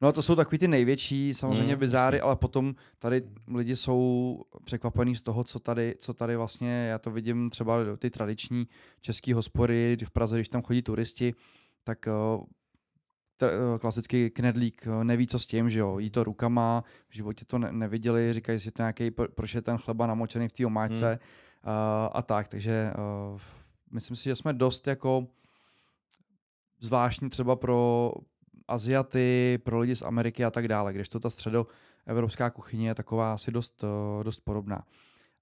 No to jsou takový ty největší, samozřejmě Mm, bizáry, ale potom tady lidi jsou překvapení z toho, co tady, co tady vlastně, já to vidím třeba ty tradiční české hospody v Praze, když tam chodí turisti, tak eh, klasický knedlík eh, neví, co s tím, že jo, jí to rukama, v životě to ne- neviděli, říkají si to nějaký, pro- proč je ten chleba namočený v té omáčce Hmm. a, a tak, takže uh, myslím si, že jsme dost jako zvláštní třeba pro Aziaty, pro lidi z Ameriky a tak dále, kdežto ta středoevropská kuchyně je taková asi dost, eh, dost podobná.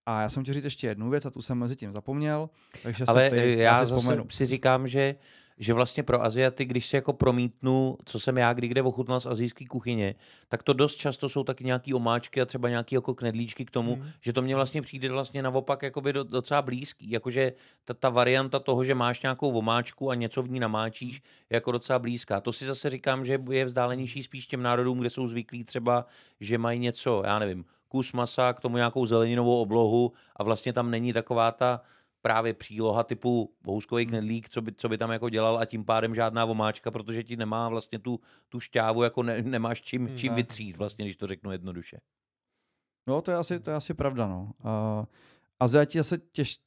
A já jsem chtěl říct ještě jednu věc a tu jsem mezi tím zapomněl, takže Ale se ty, eh, já si zase si říkám, že, že vlastně pro Aziaty, když si jako promítnu, co jsem já kdy kde ochutnal z azijské kuchyně, tak to dost často jsou taky nějaký omáčky a třeba nějaký jako knedlíčky k tomu, Mhm. že to mně vlastně přijde vlastně naopak jakoby do, docela blízký. Jakože ta, ta varianta toho, že máš nějakou omáčku a něco v ní namáčíš, je jako docela blízká. To si zase říkám, že je vzdálenější spíš těm národům, kde jsou zvyklí třeba, že mají něco, já nevím, kus masa, k tomu nějakou zeleninovou oblohu a vlastně tam není taková ta právě příloha typu houskový knedlík, co by, co by tam jako dělal a tím pádem žádná omáčka, protože ti nemá vlastně tu, tu šťávu, jako ne, nemáš čím, Hmm, čím tak. vytřít vlastně, když to řeknu jednoduše. No, to je asi, to je asi pravda, no. Uh, Aziati zase těž,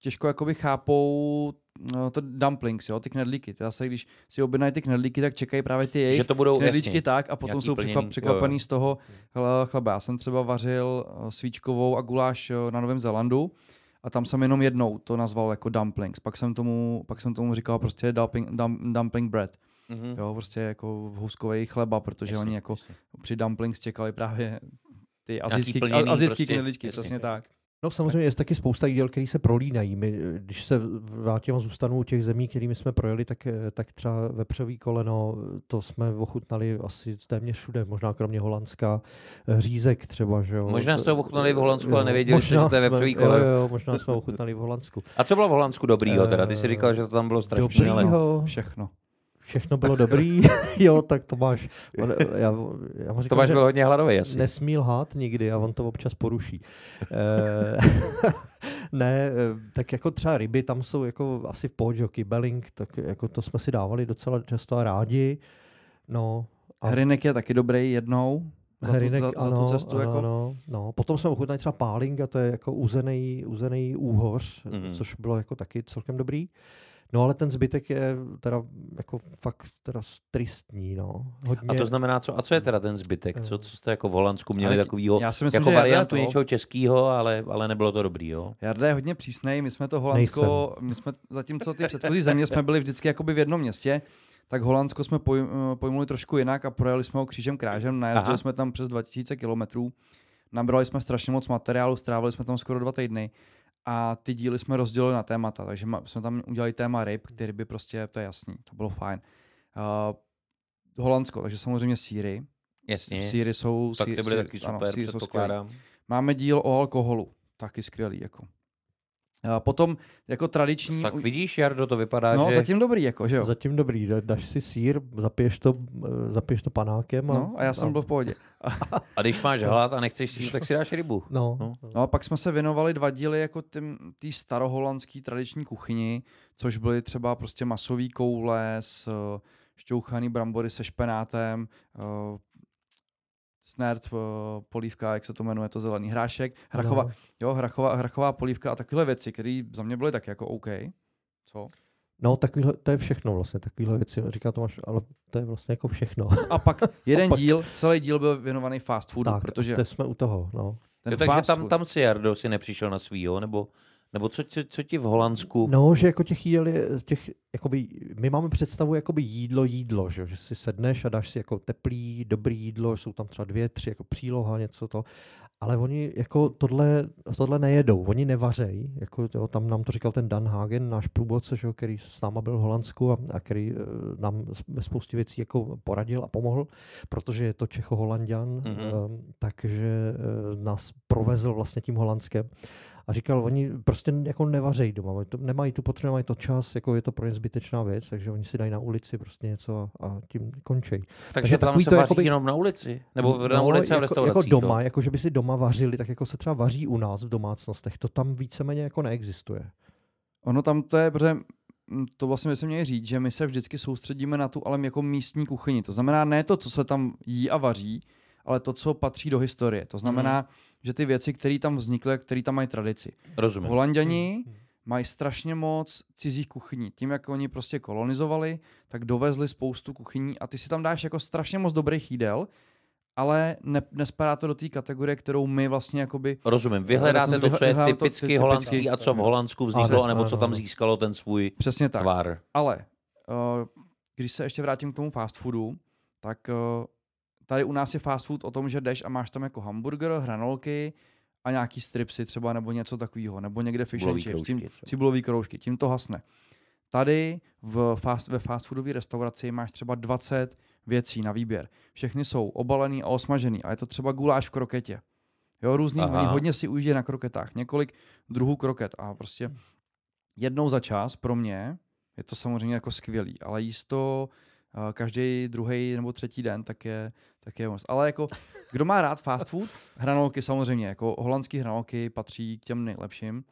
těžko jakoby chápou no, to dumplings, jo, ty knedlíky. Ty zase, když si objednají ty knedlíky, tak čekají právě ty jejich Že to budou, knedlíčky jasně, tak a potom nějaký jsou plněný, překvap, jo, překvapený jo. z toho chle- chleba. Já jsem třeba vařil eh, svíčkovou a guláš eh, na Novém Zélandu a tam jsem jenom jednou to nazval jako dumplings. Pak jsem tomu, pak jsem tomu říkal prostě dumpling, dum, dumpling bread. Mhm. Jo, prostě jako houskový chleba, protože Jasně, oni jako jasně. při dumplings čekali právě ty azijský, plněný azijský prostě, knedlíčky, jasně. přesně tak. No samozřejmě je taky spousta jídel, které se prolínají. My, když se vrátím a zůstanu u těch zemí, kterými jsme projeli, tak, eh, tak třeba vepřový koleno, to jsme ochutnali asi téměř všude, možná kromě Holandska, řízek třeba, že jo. Možná jste ho ochutnali v Holandsku, Jo, ale nevěděli jste, možná že to je vepřový koleno. Jo, jo, možná jsme ho ochutnali v Holandsku. A co bylo v Holandsku dobrýho teda? Ty jsi říkal, že to tam bylo strašný, ale... Dobrýho, Všechno. Všechno bylo dobrý, jo, tak to máš. On, já, já mu To říkám, máš že byl hodně hladový asi. nesmí lhát nikdy a on to občas poruší. Eh, ne, eh, tak jako třeba ryby tam jsou jako asi v pohodě, kybelink, tak jako to jsme si dávali docela často a rádi. No, a Herinek je taky dobrý jednou. Za, Herinek, tu, za, ano, za tu cestu. ano, jako. ano, no. Potom jsme ochutnali třeba páling a to je jako uzený, uzený úhoř, Mhm. což bylo jako taky celkem dobrý. No ale ten zbytek je teda jako fakt teda tristní, no. Hodně, A to znamená co? A co je teda ten zbytek? Co, co jste jako v Holandsku měli Ale takového Já si myslím, jako variantu to- něčeho českého, ale, ale nebylo to dobrý, jo? Jarda je hodně přísnej, my jsme to Holandsko, my jsme, zatímco ty předchozí země jsme byli vždycky jakoby v jednom městě, tak Holandsko jsme poj, eh, pojmuli trošku jinak a projeli jsme ho křížem krážem, najezdili Aha. jsme tam přes 2000 kilometrů, nabrali jsme strašně moc materiálu, strávili jsme tam skoro dva týdny a ty díly jsme rozdělili na témata, takže jsme tam udělali téma ryb, ty ryby prostě, to je jasný, to bylo fajn. Uh, Holandsko, takže samozřejmě síry. Jasně. Síry jsou, Tak bude síry- taky ano, super, síry jsou skvělý. Máme díl o alkoholu, taky skvělý. Jako. A potom jako tradiční... Tak vidíš, Jardo, to vypadá, no, že... zatím dobrý, jako, že jo? Zatím dobrý, dáš si sír, zapiješ to, eh, zapiješ to panákem. A, no, a já jsem a, byl v pohodě. A když máš hlad a nechceš sír, tak si dáš rybu. No, No. no. No a pak jsme se věnovali dva díly jako té staroholandské tradiční kuchyni, což byly třeba prostě masový koule s uh, šťouchaný brambory se špenátem, uh, snert, uh, polívka, jak se to jmenuje, to zelený hrášek, hrachová, No. jo, hrachová, hrachová polívka a takovéhle věci, které za mě byly tak jako OK. Co? No, takovýhle, to je všechno vlastně, takovýhle věci, říká Tomáš, ale to je vlastně jako všechno. A pak jeden pak- díl, celý díl byl věnovaný fast foodu, tak, protože to jsme u toho, no. ten Jo, takže tam, tam si, Jardo, si nepřišel na svýho, nebo, nebo co, co, co ti v Holandsku... No, že jako těch jídel je, těch, jakoby, my máme představu jakoby jídlo, jídlo, že, že si sedneš a dáš si jako teplý, dobrý jídlo, jsou tam třeba dvě, tři jako příloha, něco to, ale oni jako tohle, tohle nejedou, oni nevařej, jako jo, tam nám to říkal ten Dan Hagen, náš průvodce, že který s náma byl v Holandsku a, a který uh, nám spoustě věcí jako poradil a pomohl, protože je to Čecho-Holandian, Mhm. mm-hmm. takže uh, nás provezl vlastně tím Holandskem. A říkal, oni prostě jako nevařejí doma, oni to, nemají tu potřebu, nemají to čas, jako je to pro ně zbytečná věc, takže oni si dají na ulici prostě něco a, a tím končí. takže, takže tam se to vaří jakoby- jenom na ulici? Nebo na ulici a v jako, restauracích? jako doma, jako že by si doma vařili, tak jako se třeba vaří u nás v domácnostech, to tam víceméně jako neexistuje. Ono tam to je, protože mm, to vlastně bychom měli říct, že my se vždycky soustředíme na tu ale jako místní kuchyni. To znamená ne to, co se tam jí a vaří, ale to, co patří do historie. To znamená, že ty věci, které tam vznikly, které tam mají tradici. Rozumím. Holanděni Hmm. mají strašně moc cizích kuchyní. Tím, jak oni prostě kolonizovali, tak dovezli spoustu kuchyní a ty si tam dáš jako strašně moc dobrých jídel, ale ne, nespadá to do té kategorie, kterou my vlastně jakoby Rozumím. Vyhledáte to, co je vyhledal to typicky ty- holandský typický- a co v Holandsku vzniklo, anebo co tam získalo ten svůj přesně tak. tvar. Ale uh, když se ještě vrátím k tomu fast foodu, tak uh, tady u nás je fast food o tom, že jdeš a máš tam jako hamburger, hranolky a nějaký stripsy třeba nebo něco takového, nebo někde fish and chips, kroužky tím, cibulový kroužky, tím to hasne. Tady v fast, ve fast foodové restauraci máš třeba 20 věcí na výběr. Všechny jsou obalený a osmažený a je to třeba guláš v kroketě. Jo, různý, Aha. oni hodně si ujíždí na kroketách, několik druhů kroket a prostě jednou za čas pro mě je to samozřejmě jako skvělý, ale jíst to uh, každý druhý nebo třetí den, tak je, tak je moc. Ale jako, kdo má rád fast food, hranolky samozřejmě, jako holandský hranolky patří k těm nejlepším.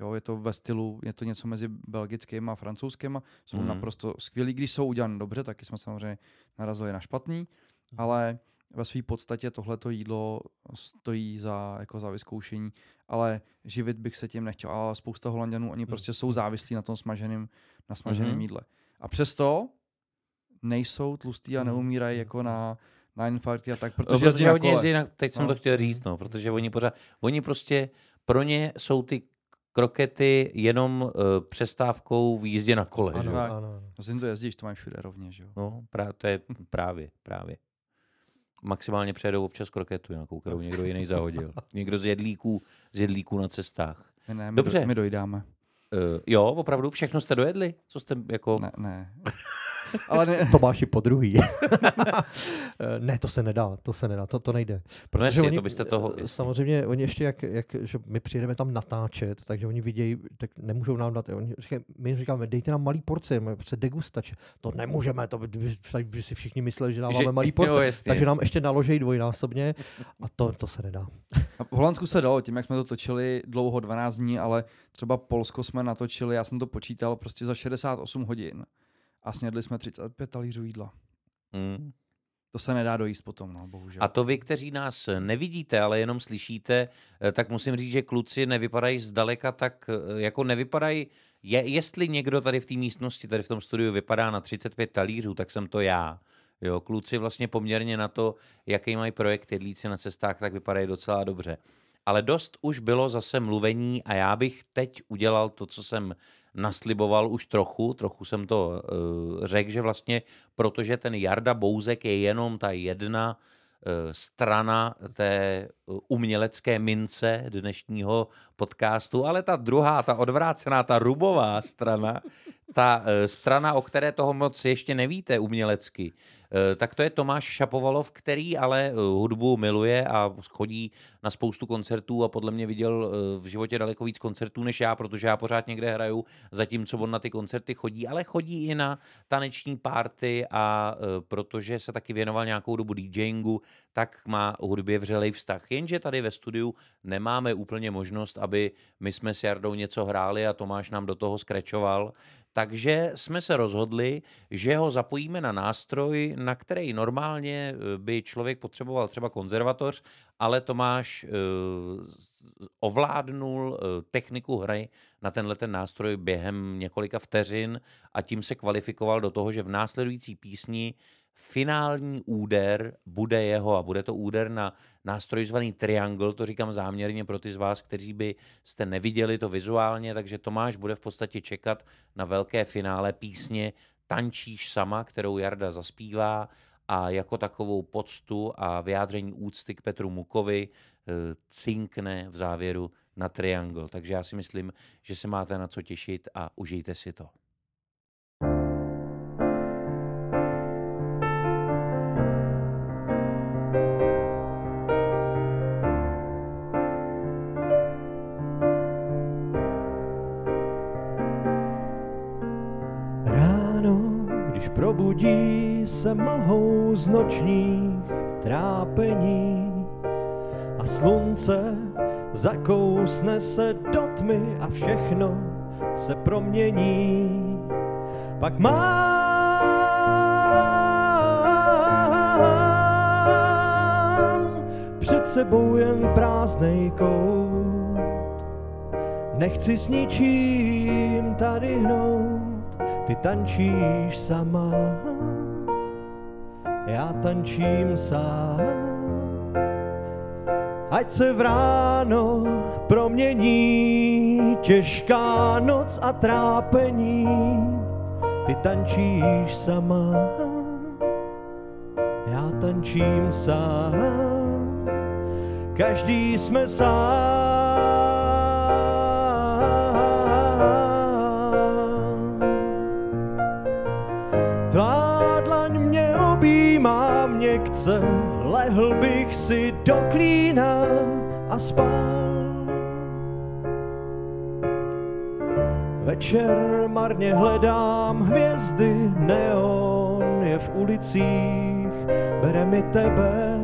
Jo, je to ve stylu, je to něco mezi belgickým a francouzským, jsou Mhm. mm. naprosto skvělí, když jsou udělané dobře, taky jsme samozřejmě narazili na špatný, ale ve své podstatě tohleto jídlo stojí za, jako za vyzkoušení, ale živit bych se tím nechtěl. Ale spousta Holanděnů, oni prostě jsou závislí na tom smaženém, na smaženém Mhm. jídle. A přesto nejsou tlustý a Mhm. neumírají jako na, na infarkty a tak, No, protože, protože na oni jezdí na, teď jsem No. to chtěl říct, no, protože oni pořád, oni prostě, pro ně jsou ty krokety jenom uh, přestávkou v jízdě na kole. že? Ano, tak. ano, ano. Vlastně to jezdíš, to mají všude rovně, že jo. No, pra, to je právě, právě. Maximálně přejedou občas kroketu, nějakou, kterou někdo jiný zahodil. Někdo z jedlíků, z jedlíků na cestách. My ne, my, Dobře. Do, my dojdáme. Uh, jo, opravdu, všechno jste dojedli? Co jste jako... Ne, ne. Ale ne, Tomáši po druhý. Eh, ne, to se nedá, to se nedá, to, to nejde. No jasně, to byste toho- eh. Samozřejmě, oni ještě, jak, jak že my přijedeme tam natáčet, takže oni vidějí, tak nemůžou nám dát, oni říkají, my jim říkáme, dejte nám malý porce, máme prostě degustač. To nemůžeme, to by, by, by si všichni mysleli, že dáváme Že- malý jo, porce. jasně, takže jasně. nám ještě naložejí dvojnásobně a to, to se nedá. A V Holandsku se dalo, tím jak jsme to točili dlouho, 12 dní, ale třeba Polsko jsme natočili, já jsem to počítal prostě za 68 hodin a snědli jsme 35 talířů jídla. Mm. To se nedá dojíst potom, no, bohužel. A to vy, kteří nás nevidíte, ale jenom slyšíte, eh, tak musím říct, že kluci nevypadají zdaleka tak, eh, jako nevypadají, je, jestli někdo tady v té místnosti, tady v tom studiu vypadá na 35 talířů, tak jsem to já. Jo, kluci vlastně poměrně na to, jaký mají projekt jedlíci na cestách, tak vypadají docela dobře. Ale dost už bylo zase mluvení a já bych teď udělal to, co jsem nasliboval už trochu, trochu jsem to uh, řekl, že vlastně, protože ten Jarda Bouzek je jenom ta jedna uh, strana té umělecké mince dnešního podcastu, ale ta druhá, ta odvrácená, ta rubová strana, ta strana, o které toho moc ještě nevíte umělecky, Eh, tak to je Tomáš Šapovalov, který ale eh, hudbu miluje a chodí na spoustu koncertů a podle mě viděl eh, v životě daleko víc koncertů než já, protože já pořád někde hraju, zatímco on na ty koncerty chodí, ale chodí i na taneční párty a protože se taky věnoval nějakou dobu DJingu, tak má hudbě vřelej vztah. Jenže tady ve studiu nemáme úplně možnost, aby my jsme s Jardou něco hráli a Tomáš nám do toho skrečoval, takže jsme se rozhodli, že ho zapojíme na nástroj, na který normálně eh, by člověk potřeboval třeba konzervatoř, ale Tomáš uh, ovládnul uh, techniku hry na tenhle ten nástroj během několika vteřin a tím se kvalifikoval do toho, že v následující písni finální úder bude jeho a bude to úder na nástroj zvaný Triangle, to říkám záměrně pro ty z vás, kteří by jste neviděli to vizuálně, takže Tomáš bude v podstatě čekat na velké finále písně Tančíš sama, kterou Jarda zaspívá a jako takovou poctu a vyjádření úcty k Petru Mukovi eh, cinkne v závěru na Triangle. Takže já si myslím, že se máte na co těšit a užijte si to. Probudí se mlhou z nočních trápení a slunce zakousne se do tmy a všechno se promění. Pak mám před sebou jen prázdnej kout. Nechci s ničím tady hnout ty tančíš sama, já tančím sám. Ať se v ráno promění těžká noc a trápení, ty tančíš sama, já tančím sám. Každý jsme sám. Lehl bych si do klína a spal. Večer marně hledám hvězdy, neon je v ulicích, bere mi tebe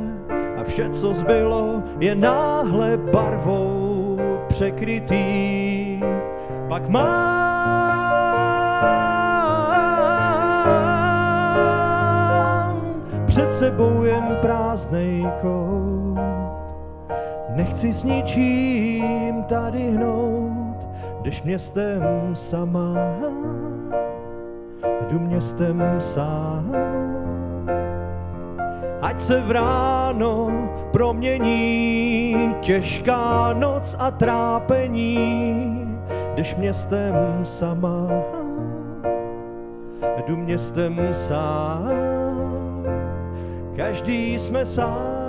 a vše, co zbylo, je náhle barvou překrytý. Pak mám sebou jen prázdnej kout. Nechci s ničím tady hnout, jdeš městem sama, jdu městem sám. Ať se v ráno promění těžká noc a trápení, jdeš městem sama, jdu městem sám každý jsme sám.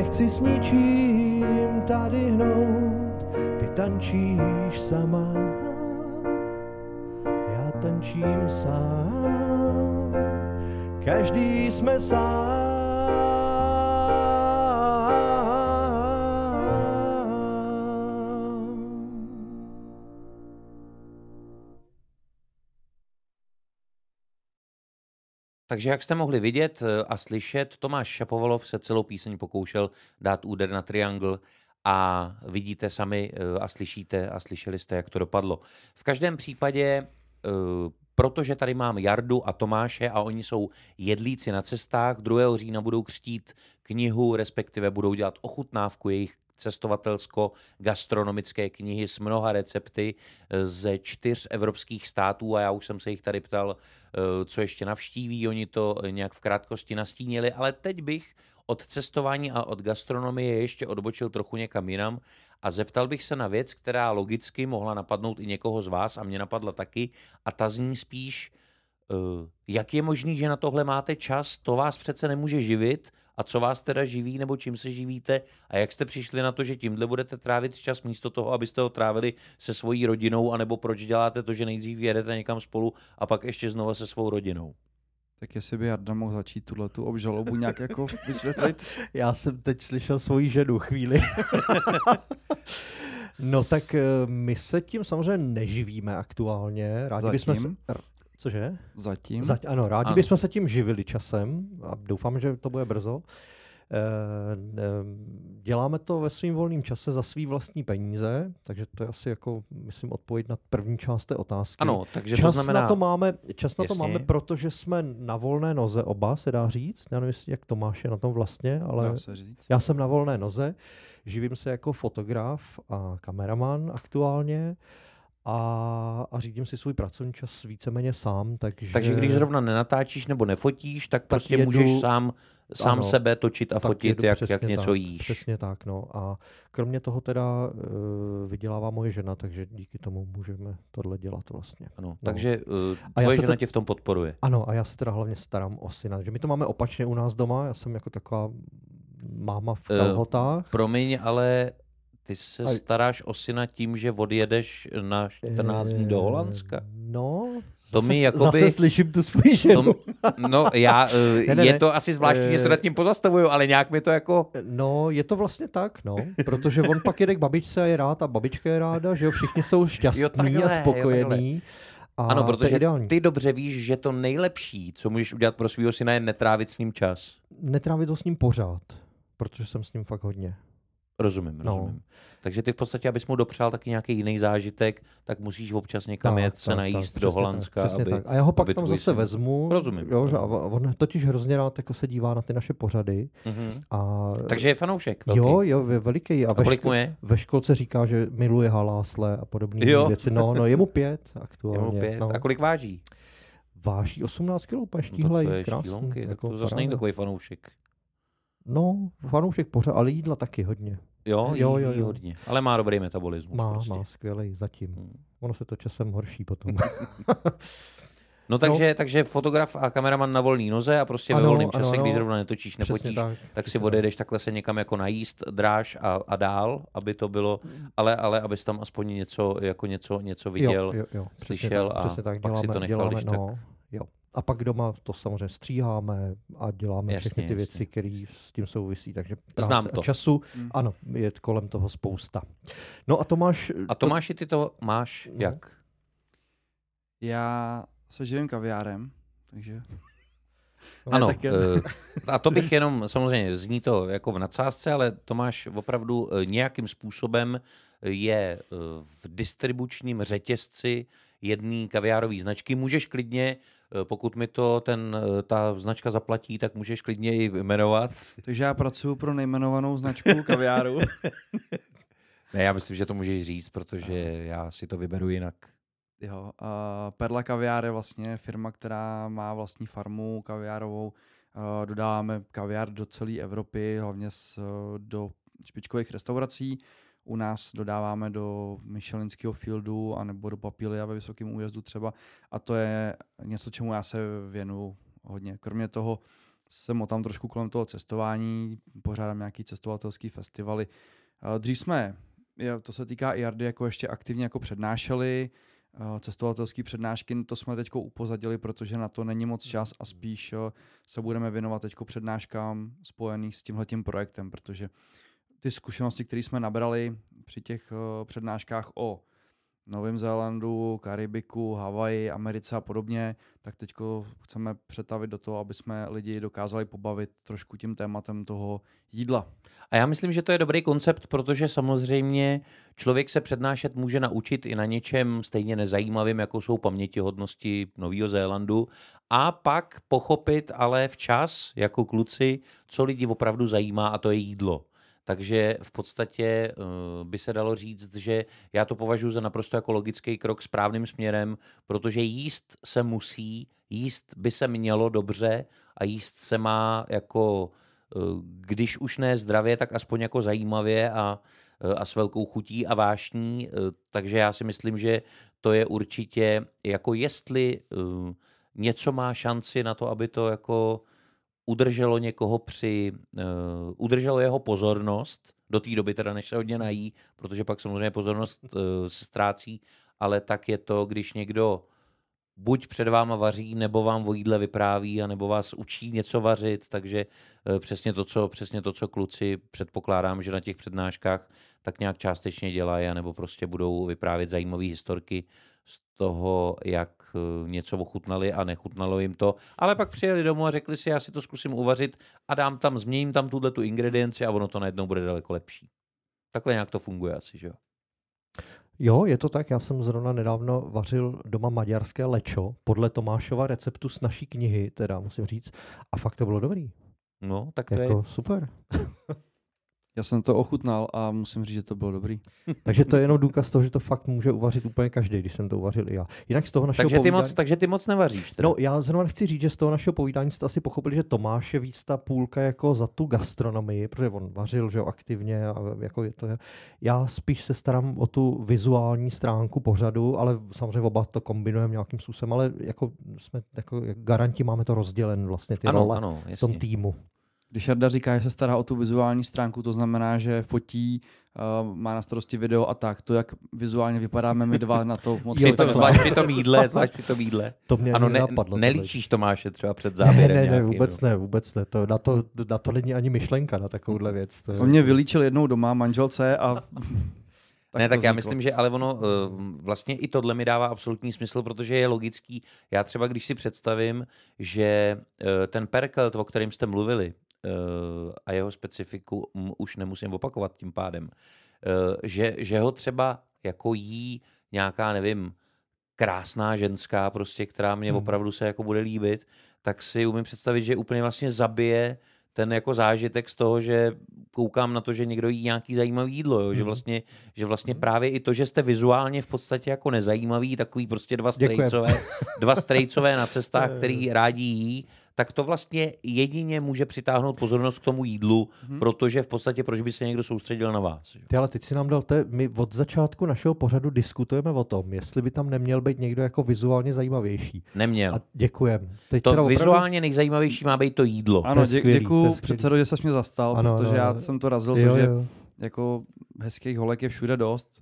Nechci s ničím tady hnout, ty tančíš sama, já tančím sám, každý jsme sám. Takže jak jste mohli vidět eh, a slyšet, Tomáš Šapovalov se celou píseň pokoušel dát úder na triangle a vidíte sami eh, a slyšíte a slyšeli jste, jak to dopadlo. V každém případě eh, protože tady mám Jardu a Tomáše a oni jsou jedlíci na cestách, 2. října budou křtít knihu, respektive budou dělat ochutnávku jejich cestovatelsko-gastronomické knihy s mnoha recepty eh, ze čtyř evropských států a já už jsem se jich tady ptal, eh, co ještě navštíví, oni to nějak v krátkosti nastínili, ale teď bych od cestování a od gastronomie ještě odbočil trochu někam jinam a zeptal bych se na věc, která logicky mohla napadnout i někoho z vás a mě napadla taky a ta zní spíš, eh, jak je možný, že na tohle máte čas, to vás přece nemůže živit a co vás teda živí nebo čím se živíte a jak jste přišli na to, že tímhle budete trávit čas místo toho, abyste ho trávili se svojí rodinou, anebo proč děláte to, že nejdřív jedete někam spolu a pak ještě znova se svou rodinou. Tak jestli by Jarda mohl začít tuhle tu obžalobu nějak jako vysvětlit. Já jsem teď slyšel svoji ženu chvíli. no tak eh, my se tím samozřejmě neživíme aktuálně. Rádi Zatím? bychom se... Cože? Zatím? Zať, ano, rádi Ano. bychom se tím živili časem a doufám, že to bude brzo. Eh, eh, Děláme to ve svým volném čase za svý vlastní peníze, takže to je asi jako, myslím, odpověď na první část té otázky. Ano, takže čas to znamená... na to máme, čas na to Jasně. máme, protože jsme na volné noze oba, se dá říct. Já nevím, jak Tomáš je na tom vlastně, ale Dá se říct. já jsem na volné noze, živím se jako fotograf a kameraman aktuálně a, a řídím si svůj pracovní čas víceméně sám, takže... Takže když zrovna nenatáčíš nebo nefotíš, tak, prostě jedu- můžeš sám, sám Ano. sebe točit a tak fotit, jak, jak něco tak, jíš. Přesně tak, no. A kromě toho teda uh, vydělává moje žena, takže díky tomu můžeme tohle dělat vlastně. Ano, No. takže uh, A tvoje žena to- tě v tom podporuje. Ano, a já se teda hlavně starám o syna, že my to máme opačně u nás doma, já jsem jako taková máma v Eh, kalhotách. Promiň, ale ty se A- staráš o syna tím, že odjedeš na 14 dní do Holandska. Eh, No, To mi jakoby- zase slyším tu svůj ženu. To, no, já, uh, Ne, ne, je ne. to asi zvláštní, že se Eh, nad tím pozastavuju, ale nějak mi to jako... No, je to vlastně tak, no, protože on pak jede k babičce a je rád a babička je ráda, že jo, všichni jsou šťastní takhle, a jo, spokojení. A Ano, protože ty dobře víš, že to nejlepší, co můžeš udělat pro svého syna, je netrávit s ním čas. Netrávit to s ním pořád, protože jsem s ním fakt hodně. Rozumím, No. rozumím. Takže ty v podstatě, abys mu dopřál taky nějaký jiný zážitek, tak musíš občas někam Tak, jet se tak, najíst tak, do Holandska, Tak, aby... tak. A já ho pak tam zase syn- vezmu. Rozumím, Jo, že, a on totiž hrozně rád jako se dívá na ty naše pořady. Mhm. A, Takže je fanoušek velký. Jo, jo, je veliký. A A ve, kolik mu je? ve školce říká, že miluje halásle a podobné Jo. věci. No, no, je mu pět Je aktuálně. mu pět. No. A kolik váží? Váží 18 kg, úplně No, štíhlej, to je krásný. štílonky, tak jako to zase není takový fanoušek. No, fanoušek pořád, ale jídla taky hodně. Jo, Jo, jí, jo, jo. hodně. Ale má dobrý metabolismus. Má, prostě. má, skvělej zatím. Hmm. Ono se to časem horší potom. No takže, takže fotograf a kameraman na volný noze a prostě ve Ano, volném ano, čase, ano. když zrovna netočíš, nefotíš, tak. tak si odjedeš takhle se někam jako najíst, dráž a, a dál, aby to bylo, ale, ale abys tam aspoň něco, jako něco, něco viděl. jo, jo, jo, slyšel tak, a tak. pak si Děláme, to nechal, děláme, když tak. no, jo. A pak doma to samozřejmě stříháme a děláme Jasně, všechny ty jasně. věci, které s tím souvisí. Takže práce Znám a to. času, Mm. ano, je kolem toho spousta. No a Tomáš... A Tomáši, ty to máš No. jak? Já se živím kaviárem, takže... to, Ano, tak eh, a to bych jenom, samozřejmě zní to jako v nadsázce, ale Tomáš opravdu eh, nějakým způsobem je eh, v distribučním řetězci jedné kaviárové značky. Můžeš klidně, eh, pokud mi to ten, eh, ta značka zaplatí, tak můžeš klidně i jmenovat. Takže já pracuji pro nejmenovanou značku kaviáru. Ne, já myslím, že to můžeš říct, protože já si to vyberu jinak. Jo, a Perla kaviár je vlastně firma, která má vlastní farmu kaviárovou. A Dodáváme kaviár do celé Evropy, hlavně s, do špičkových restaurací. U nás dodáváme do Michelinského fieldu anebo do Papilia ve Vysokém újezdu třeba. A to je něco, čemu já se věnuju hodně. Kromě toho jsem o tam trošku kolem toho cestování, pořádám nějaký cestovatelský festivaly. A Dřív jsme, to se týká i Jardy, jako ještě aktivně jako přednášeli, eh, cestovatelské přednášky, to jsme teď upozadili, protože na to není moc čas a spíš eh, se budeme věnovat teď přednáškám spojených s tímhletím projektem, protože ty zkušenosti, které jsme nabrali při těch eh, přednáškách o Novém Zélandu, Karibiku, Havaji, Americe a podobně, tak teď chceme přetavit do toho, aby jsme lidi dokázali pobavit trošku tím tématem toho jídla. A já myslím, že to je dobrý koncept, protože samozřejmě člověk se přednášet může naučit i na něčem stejně nezajímavým, jako jsou pamětihodnosti Nového Zélandu, a pak pochopit ale včas, jako kluci, co lidi opravdu zajímá, a to je jídlo. Takže v podstatě uh, by se dalo říct, že já to považuji za naprosto jako logický krok správným směrem, protože jíst se musí, jíst by se mělo dobře a jíst se má jako, uh, když už ne zdravě, tak aspoň jako zajímavě a, uh, a s velkou chutí a vášní. Takže já si myslím, že to je určitě jako jestli něco má šanci na to, aby to jako udrželo někoho při, uh, udrželo jeho pozornost, do té doby teda, než se hodně nají, protože pak samozřejmě pozornost uh, se ztrácí, ale tak je to, když někdo buď před váma vaří, nebo vám o jídle vypráví, a nebo vás učí něco vařit, takže uh, přesně to, co, přesně to, co kluci předpokládám, že na těch přednáškách tak nějak částečně dělají, nebo prostě budou vyprávět zajímavé historky z toho, jak eh, něco ochutnali a nechutnalo jim to, ale pak přijeli domů a řekli si, já si to zkusím uvařit a dám tam, změním tam tuhle tu ingredienci a ono to najednou bude daleko lepší. Takhle nějak to funguje asi, že jo? Jo, je to tak. Já jsem zrovna nedávno vařil doma maďarské lečo podle Tomášova receptu z naší knihy, teda musím říct. A fakt to bylo dobrý. No, tak to jako je... super. Já jsem to ochutnal a musím říct, že to bylo dobrý. takže to je jenom důkaz toho, že to fakt může uvařit úplně každý, když jsem to uvařil i já. Jinak z toho našeho takže, povídání... ty moc, takže ty moc nevaříš. Teda. No, já zrovna chci říct, že z toho našeho povídání jste asi pochopili, že Tomáš je víc ta půlka jako za tu gastronomii, protože on vařil, že jo, aktivně a jako je to je. Já spíš se starám o tu vizuální stránku pořadu, ale samozřejmě oba to kombinujeme nějakým způsobem, ale jako jsme jako garanti máme to rozdělen vlastně ty ano, role ano, v tom týmu. Když Jarda říká, že se stará o tu vizuální stránku, to znamená, že fotí, uh, má na starosti video a tak. To, jak vizuálně vypadáme my dva na to moc jo, to, Zvlášť při tom jídle, zvlášť při tom jídle. To mě ano, ne, napadlo. Nelíčíš Tomáše třeba před záběrem Ne, ne, nějaký, ne vůbec no. ne, vůbec ne. To, na, to, na to není ani myšlenka, na takovouhle věc. To je... On mě vylíčil jednou doma manželce a Tak ne, tak já myslím, že ale ono vlastně i tohle mi dává absolutní smysl, protože je logický. Já třeba, když si představím, že ten perkelt, o kterém jste mluvili, Eh, a jeho specifiku už nemusím opakovat tím pádem, eh, že, že ho třeba jako jí nějaká, nevím, krásná ženská prostě, která mě hmm. opravdu se jako bude líbit, tak si umím představit, že úplně vlastně zabije ten jako zážitek z toho, že koukám na to, že někdo jí nějaký zajímavý jídlo, jo? Mm. že vlastně, že vlastně hmm. právě i to, že jste vizuálně v podstatě jako nezajímavý, takový prostě dva strejcové, dva strejcové na cestách, který rádi jí, tak to vlastně jedině může přitáhnout pozornost k tomu jídlu, hmm. protože v podstatě proč by se někdo soustředil na vás. Ty ale teď si nám dal, te, my od začátku našeho pořadu diskutujeme o tom, jestli by tam neměl být někdo jako vizuálně zajímavější. Neměl. A děkujem. Teď to opravdu... vizuálně nejzajímavější má být to jídlo. Ano, dě, děkuji předsedo, že jsi mě zastal, ano, protože ano, já jsem to razil, jo, to, že jo. jako hezkých holek je všude dost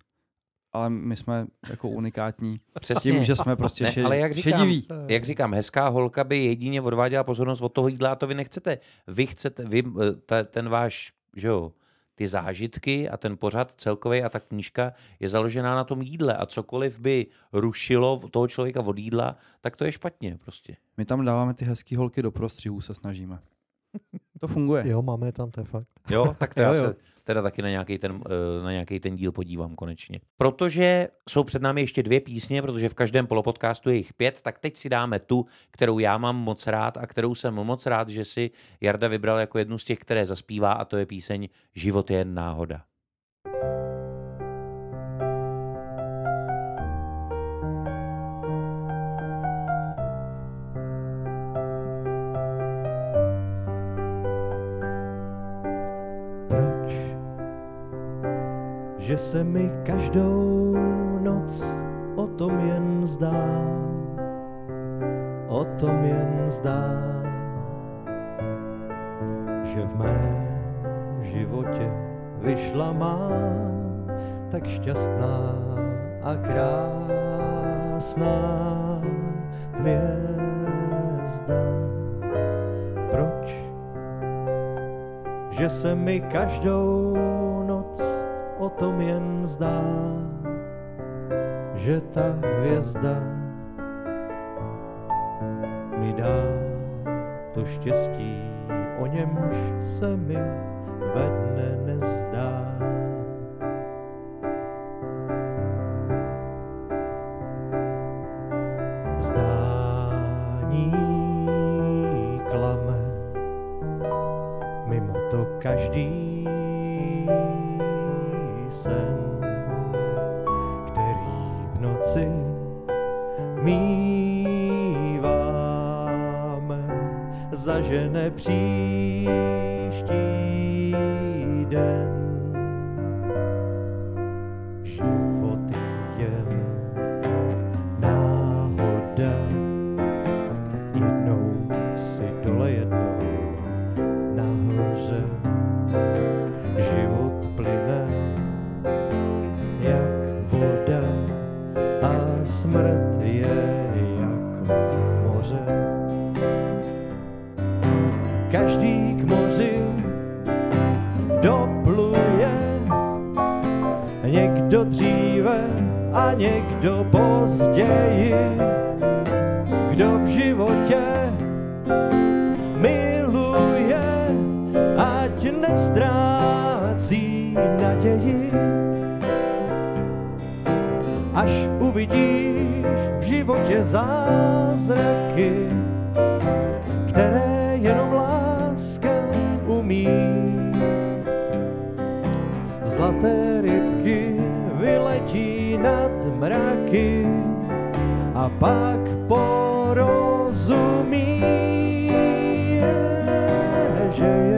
ale my jsme jako unikátní. Přesně. Tím, že jsme prostě ne, šed, ale jak říkám, šediví. Jak říkám, hezká holka by jedině odváděla pozornost od toho jídla a to vy nechcete. Vy chcete, vy, eh, ten váš, že jo, ty zážitky a ten pořad celkový a ta knížka je založená na tom jídle a cokoliv by rušilo toho člověka od jídla, tak to je špatně prostě. My tam dáváme ty hezké holky do prostřihu, se snažíme. To funguje. Jo, máme je tam, to je fakt. Jo, tak to jo, já jo. se teda taky na nějaký, ten, eh, na nějaký ten díl podívám konečně. Protože jsou před námi ještě dvě písně, protože v každém polopodcastu je jich pět, tak teď si dáme tu, kterou já mám moc rád a kterou jsem moc rád, že si Jarda vybral jako jednu z těch, které zaspívá a to je píseň Život je jen náhoda. Že se mi každou noc o tom jen zdá, o tom jen zdá, že v mém životě vyšla má tak šťastná a krásná hvězda. Proč? Že se mi každou tom jen zdá, že ta hvězda mi dá to štěstí, o němž se mi ve dne nezdá.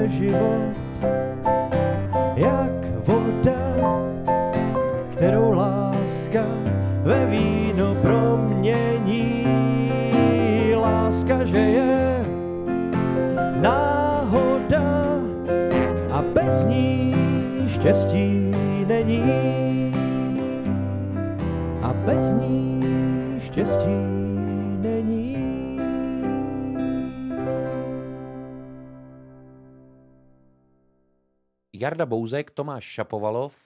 Život jak voda, kterou láska ve víno promění. Láska, že je náhoda a bez ní štěstí není. A bez ní štěstí Jarda Bouzek, Tomáš Šapovalov,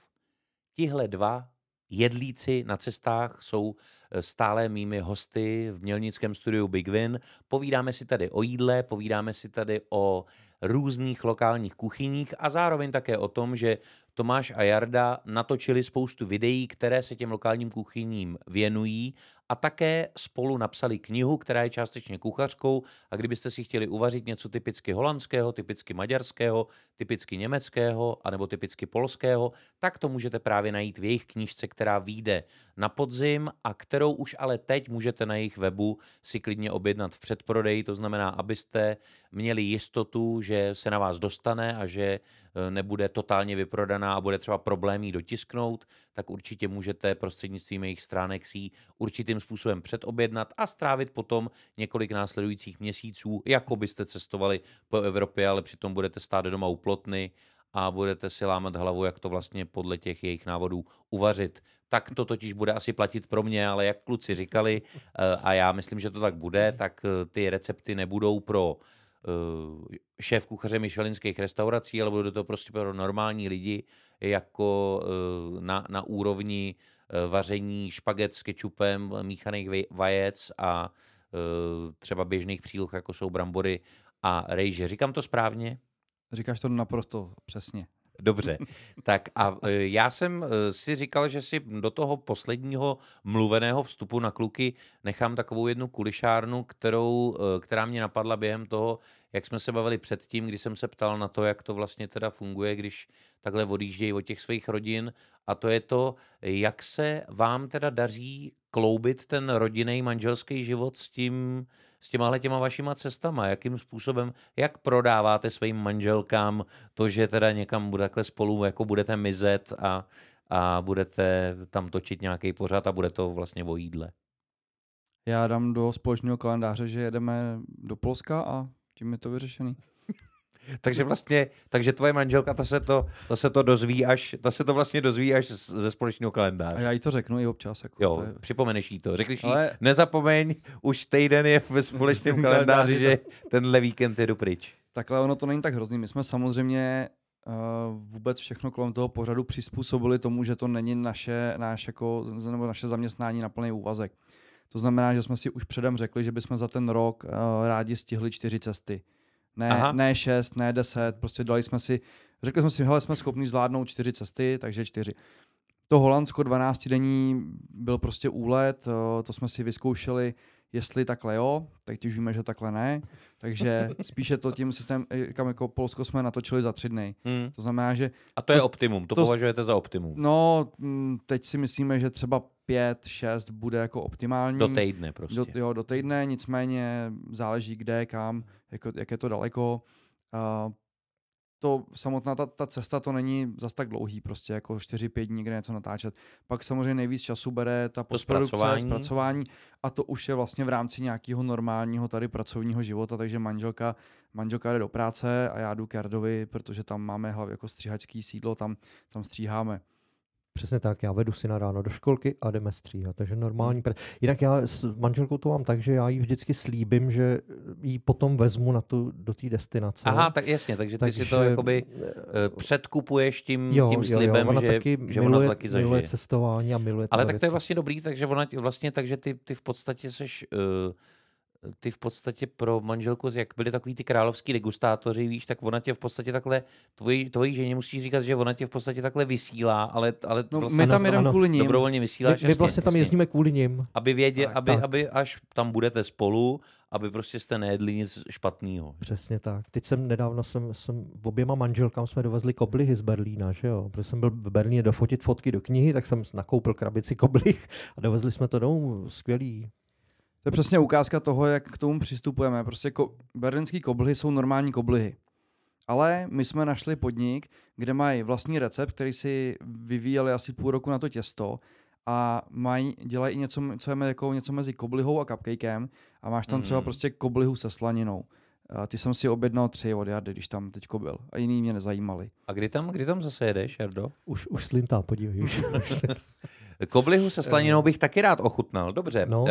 tihle dva jedlíci na cestách jsou eh, stále mými hosty v mělnickém studiu Big Win. Povídáme si tady o jídle, povídáme si tady o různých lokálních kuchyních a zároveň také o tom, že Tomáš a Jarda natočili spoustu videí, které se těm lokálním kuchyním věnují a také spolu napsali knihu, která je částečně kuchařkou a kdybyste si chtěli uvařit něco typicky holandského, typicky maďarského, typicky německého anebo typicky polského, tak to můžete právě najít v jejich knížce, která vyjde na podzim a kterou už ale teď můžete na jejich webu si klidně objednat v předprodeji, to znamená, abyste měli jistotu, že se na vás dostane a že eh, nebude totálně vyprodaná a bude třeba problém jí dotisknout, tak určitě můžete prostřednictvím jejich stránek si ji určitým způsobem předobjednat a strávit potom několik následujících měsíců, jako byste cestovali po Evropě, ale přitom budete stát doma u plotny a budete si lámat hlavu, jak to vlastně podle těch jejich návodů uvařit. Tak to totiž bude asi platit pro mě, ale jak kluci říkali, eh, a já myslím, že to tak bude, tak eh, ty recepty nebudou pro eh, šéf kuchaře michelinských restaurací, ale budou to prostě pro normální lidi, jako na, na úrovni vaření špaget s kečupem, míchaných vajec a třeba běžných příloh, jako jsou brambory a rejže. Říkám to správně? Říkáš to naprosto přesně. Dobře, tak a e, já jsem e, si říkal, že si do toho posledního mluveného vstupu na kluky nechám takovou jednu kulišárnu, kterou, e, která mě napadla během toho, jak jsme se bavili předtím, kdy jsem se ptal na to, jak to vlastně teda funguje, když takhle odjíždějí od těch svých rodin. A to je to, jak se vám teda daří kloubit ten rodinný manželský život s tím, s těma těma vašima cestama, jakým způsobem, jak prodáváte svým manželkám to, že teda někam bude takhle spolu jako budete mizet a, a budete tam točit nějaký pořad a bude to vlastně o jídle. Já dám do společného kalendáře, že jedeme do Polska a tím je to vyřešený. Takže vlastně, takže tvoje manželka, ta se to, ta se to dozví až, ta se to vlastně dozví až ze společného kalendáře. A já jí to řeknu i občas. Jako jo, je... připomeneš jí to. Řekneš Ale... jí, nezapomeň, už týden je ve společném kalendáři, že tenhle víkend jedu pryč. Takhle ono to není tak hrozný. My jsme samozřejmě vůbec všechno kolem toho pořadu přizpůsobili tomu, že to není naše, naš jako, nebo naše zaměstnání na plný úvazek. To znamená, že jsme si už předem řekli, že bychom za ten rok uh, rádi stihli čtyři cesty. Ne, ne šest, ne deset, prostě dali jsme si, řekli jsme si, hele, jsme schopni zvládnout čtyři cesty, takže čtyři. To Holandsko 12 denní byl prostě úlet, uh, to jsme si vyzkoušeli, jestli takhle jo, tak už víme, že takhle ne. Takže spíše to tím systém, kam jako Polsko jsme natočili za tři dny. Hmm. To znamená, že... A to je optimum, to, to považujete za optimum? No, mm, teď si myslíme, že třeba pět, šest bude jako optimální. Do týdne prostě. Do, jo, do týdne, nicméně záleží kde, kam, jako, jak je to daleko. Uh, to samotná ta, ta cesta to není zas tak dlouhý, prostě jako 4-5 dní, kde něco natáčet. Pak samozřejmě nejvíc času bere ta postprodukce, zpracování. zpracování a to už je vlastně v rámci nějakého normálního tady pracovního života, takže manželka, manželka jde do práce a já jdu k Jardovi, protože tam máme hlavně jako stříhačský sídlo, tam, tam stříháme. Přesně tak, já vedu syna ráno do školky a jdeme stříhat, takže normální. Hmm. Jinak já s manželkou to mám tak, že já jí vždycky slíbím, že jí potom vezmu na tu, do té destinace. Aha, tak jasně, takže ty takže, si to jakoby uh, předkupuješ tím, jo, tím slibem, jo, jo, že, taky že miluje, ona to taky zažije. miluje cestování a miluje Ale tak věci. to je vlastně dobrý, takže ona vlastně, takže ty, ty v podstatě seš uh, ty v podstatě pro manželku, jak byly takový ty královský degustátoři, víš, tak ona tě v podstatě takhle, tvoji, tvojí ženě musí říkat, že ona tě v podstatě takhle vysílá, ale, ale no, vlastně my tam jdeme kvůli ním. Dobrovolně vysíláš. My, my vlastně tam jezdíme kvůli ním. Aby věděl, aby, tak. aby až tam budete spolu, aby prostě jste nejedli nic špatného. Přesně tak. Teď jsem nedávno jsem, jsem v oběma manželkám jsme dovezli koblihy z Berlína, že jo? Protože jsem byl v Berlíně dofotit fotky do knihy, tak jsem nakoupil krabici koblih a dovezli jsme to domů. Skvělý. To je přesně ukázka toho, jak k tomu přistupujeme. Prostě ko- berlínský koblihy jsou normální koblihy. Ale my jsme našli podnik, kde mají vlastní recept, který si vyvíjeli asi půl roku na to těsto a mají, dělají i něco, co je jako něco mezi koblihou a cupcakem a máš tam mm. třeba prostě koblihu se slaninou. A ty jsem si objednal tři od Jardy, když tam teď byl. A jiný mě nezajímali. A kdy tam, kdy tam zase jedeš, Jardo? Už, už slintá, podívej. Už, Koblihu se slaninou bych taky rád ochutnal. Dobře, no, uh,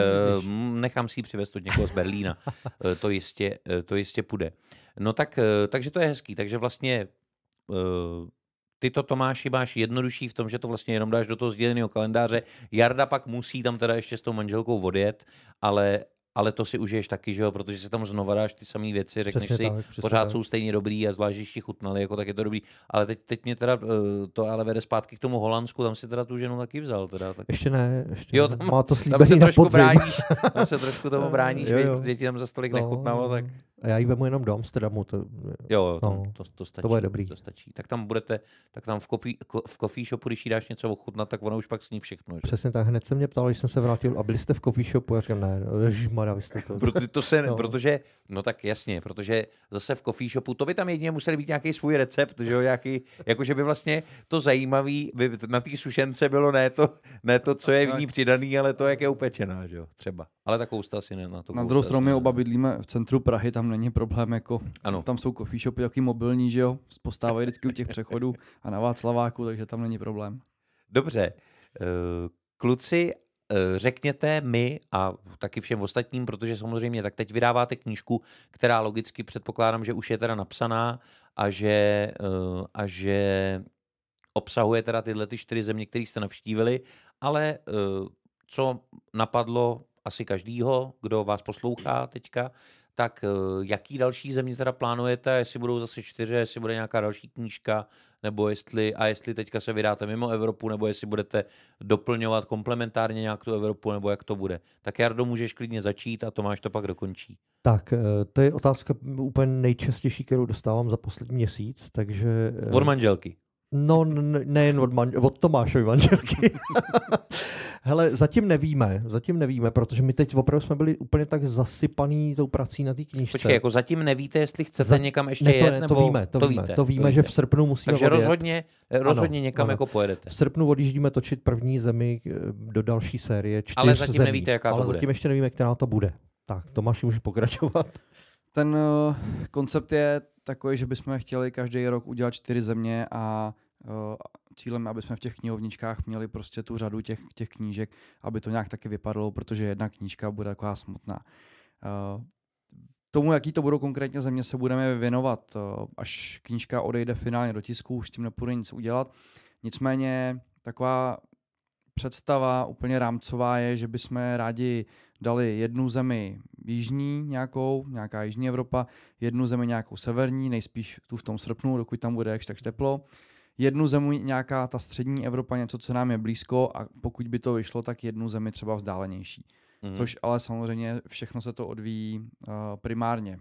nechám si ji přivést od někoho z Berlína. uh, to, jistě, to jistě půjde. No tak, takže to je hezký. Takže vlastně uh, ty to Tomáši máš jednodušší v tom, že to vlastně jenom dáš do toho sděleného kalendáře. Jarda pak musí tam teda ještě s tou manželkou odjet, ale, ale to si užiješ taky, že jo, protože se tam znova dáš ty samé věci, řekneš přesně si, tak, pořád tak. jsou stejně dobrý a zvlášť, když ti chutnali, jako tak je to dobrý. Ale teď, teď mě teda uh, to ale vede zpátky k tomu Holandsku, tam si teda tu ženu taky vzal. Teda, tak... Ještě ne, ještě jo, tam, má to tam se trošku bráníš, tam se trošku tomu bráníš, jo, jo. že ti tam za stolik no, nechutnalo, tak... A já ji vemu jenom do Amsterdamu. To, jo, no, to, to, stačí. To bude dobrý. To stačí. Tak tam budete, tak tam v, kopi, v coffee shopu, když jí dáš něco ochutnat, tak ono už pak sní všechno. Že? Přesně tak, hned se mě ptal, když jsem se vrátil, a byli jste v coffee shopu? Já říkám, ne, no, ježišmarja, vy jste to. Proto, to se, no. protože, no tak jasně, protože zase v coffee shopu, to by tam jedině museli být nějaký svůj recept, že jo, nějaký, jakože by vlastně to zajímavý, by na té sušence bylo ne to, ne to, co je v ní přidaný, ale to, jak je upečená, že jo, třeba. Ale ta kousta si ne na to. Na druhou stranu my oba bydlíme v centru Prahy, tam není problém, jako ano. tam jsou coffee shopy jaký mobilní, že jo, postávají vždycky u těch přechodů a na Václaváku, takže tam není problém. Dobře. Eh, kluci, eh, řekněte mi a taky všem ostatním, protože samozřejmě tak teď vydáváte knížku, která logicky předpokládám, že už je teda napsaná a že, eh, a že obsahuje teda tyhle ty čtyři země, které jste navštívili, ale co napadlo asi každýho, kdo vás poslouchá teďka, tak jaký další země teda plánujete, jestli budou zase čtyři, jestli bude nějaká další knížka, nebo jestli, a jestli teďka se vydáte mimo Evropu, nebo jestli budete doplňovat komplementárně nějak tu Evropu, nebo jak to bude. Tak Jardo, můžeš klidně začít a Tomáš to pak dokončí. Tak, to je otázka úplně nejčastější, kterou dostávám za poslední měsíc, takže... Od manželky. No, nejen od, manž- od Tomášovy manželky. Hele, zatím nevíme, zatím nevíme, protože my teď opravdu jsme byli úplně tak zasypaný tou prací na té knížce. Počkej, jako zatím nevíte, jestli chcete Za... někam ještě ne, to, jet, ne, nebo... to víme, to, to víme, víte, to víme, to že v srpnu musíme Takže odjet. rozhodně, rozhodně ano, někam ano. jako pojedete. V srpnu odjíždíme točit první zemi eh, do další série, čtyř Ale zatím zemí. nevíte, jaká Ale to bude. zatím ještě nevíme, která to bude. Tak, Tomáš, může pokračovat. Ten uh, koncept je takový, že bychom chtěli každý rok udělat čtyři země a Eh, cílem, aby jsme v těch knihovničkách měli prostě tu řadu těch, těch knížek, aby to nějak taky vypadalo, protože jedna knížka bude taková smutná. Eh, tomu, jaký to budou konkrétně země, se budeme věnovat, eh, až knížka odejde finálně do tisku, už s tím nepůjde nic udělat. Nicméně taková představa úplně rámcová je, že bychom rádi dali jednu zemi jižní nějakou, nějaká jižní Evropa, jednu zemi nějakou severní, nejspíš tu v tom srpnu, dokud tam bude jakž tak teplo, jednu zemi nějaká ta střední Evropa, něco, co nám je blízko a pokud by to vyšlo, tak jednu zemi třeba vzdálenější. Mm. Což ale samozřejmě všechno se to odvíjí uh, primárně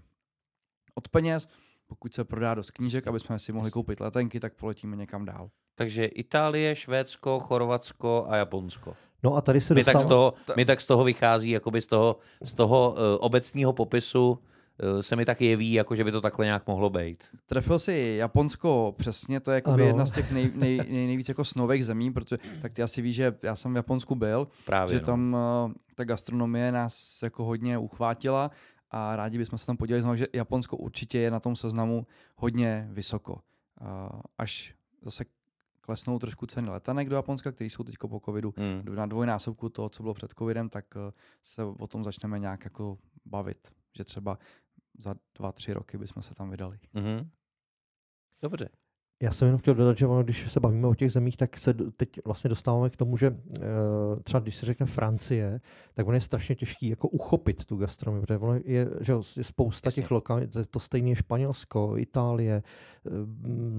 od peněz, pokud se prodá dost knížek, aby jsme si mohli koupit letenky, tak poletíme někam dál. Takže Itálie, Švédsko, Chorvatsko a Japonsko. No a tady se mi, tak z toho, mi tak z toho vychází, jakoby z toho, z toho uh, obecního popisu uh, se mi tak jeví, jako že by to takhle nějak mohlo být. Trefil si Japonsko přesně, to je jako jedna z těch nej, nej, nej, nejvíc jako snových zemí, protože tak ty asi víš, že já jsem v Japonsku byl, Právě, že no. tam uh, ta gastronomie nás jako hodně uchvátila a rádi bychom se tam podívali znovu, že Japonsko určitě je na tom seznamu hodně vysoko. Uh, až zase klesnou trošku ceny letanek do Japonska, které jsou teď po covidu hmm. na dvojnásobku toho, co bylo před covidem, tak eh, se o tom začneme nějak jako bavit, že třeba za dva, tři roky bychom se tam vydali. Mm-hmm. Dobře. Já jsem jenom chtěl dodat, že ono, když se bavíme o těch zemích, tak se teď vlastně dostáváme k tomu, že uh, třeba když se řekne Francie, tak ono je strašně těžký jako uchopit tu gastronomii, protože ono je, že je spousta Jasně. těch lokalit, to stejné je Španělsko, Itálie, uh,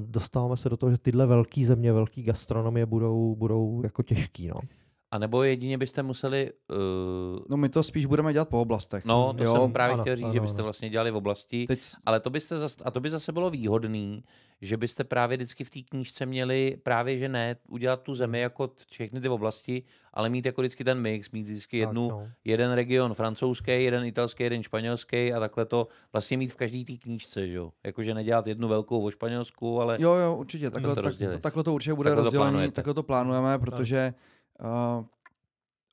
dostáváme se do toho, že tyhle velké země, velké gastronomie budou, budou jako těžký. No. A nebo jedině byste museli... Uh... No my to spíš budeme dělat po oblastech. No, to jo, jsem právě ano, chtěl říct, ano, že byste ano. vlastně dělali v oblasti, Teď... ale to byste zas, a to by zase bylo výhodný, že byste právě vždycky v té knížce měli právě, že ne, udělat tu zemi jako všechny ty oblasti, ale mít jako vždycky ten mix, mít vždycky jednu, tak, no. jeden region francouzský, jeden italský, jeden španělský a takhle to vlastně mít v každé té knížce, že jo. Jakože nedělat jednu velkou o Španělsku, ale... Jo, jo, určitě, takhle to, tak, to, takhle to určitě bude takhle rozdělený, takhle to plánujeme, protože Uh,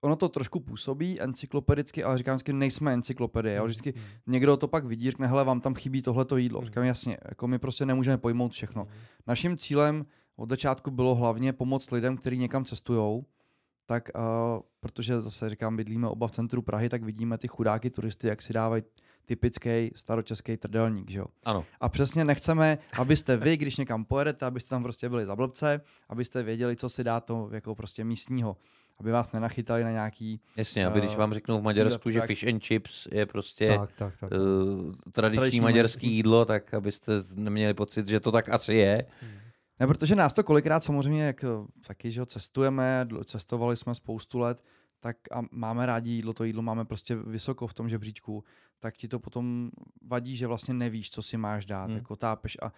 ono to trošku působí encyklopedicky, ale říkám vždycky, nejsme encyklopedie. Jo? Vždycky mm. někdo to pak vidí, řekne, hele, vám tam chybí tohleto jídlo. Mm. Říkám, jasně, jako my prostě nemůžeme pojmout všechno. Mm. Naším cílem od začátku bylo hlavně pomoct lidem, kteří někam cestují, tak uh, protože zase říkám, bydlíme oba v centru Prahy, tak vidíme ty chudáky turisty, jak si dávají typický staročeský trdelník, že jo? Ano. A přesně nechceme, abyste vy, když někam pojedete, abyste tam prostě byli za blbce, abyste věděli, co si dá to jako prostě místního aby vás nenachytali na nějaký... Jasně, aby když eh, vám řeknou v Maďarsku, uh, že fish and chips je prostě tak, tak, tak. Uh, tradiční, tradiční maďarské jídlo, tak abyste neměli pocit, že to tak asi je. Hmm. Ne, protože nás to kolikrát samozřejmě, jak taky, že cestujeme, cestovali jsme spoustu let, tak a máme rádi jídlo, to jídlo máme prostě vysoko v tom žebříčku, tak ti to potom vadí, že vlastně nevíš, co si máš dát, hmm. jako tápeš a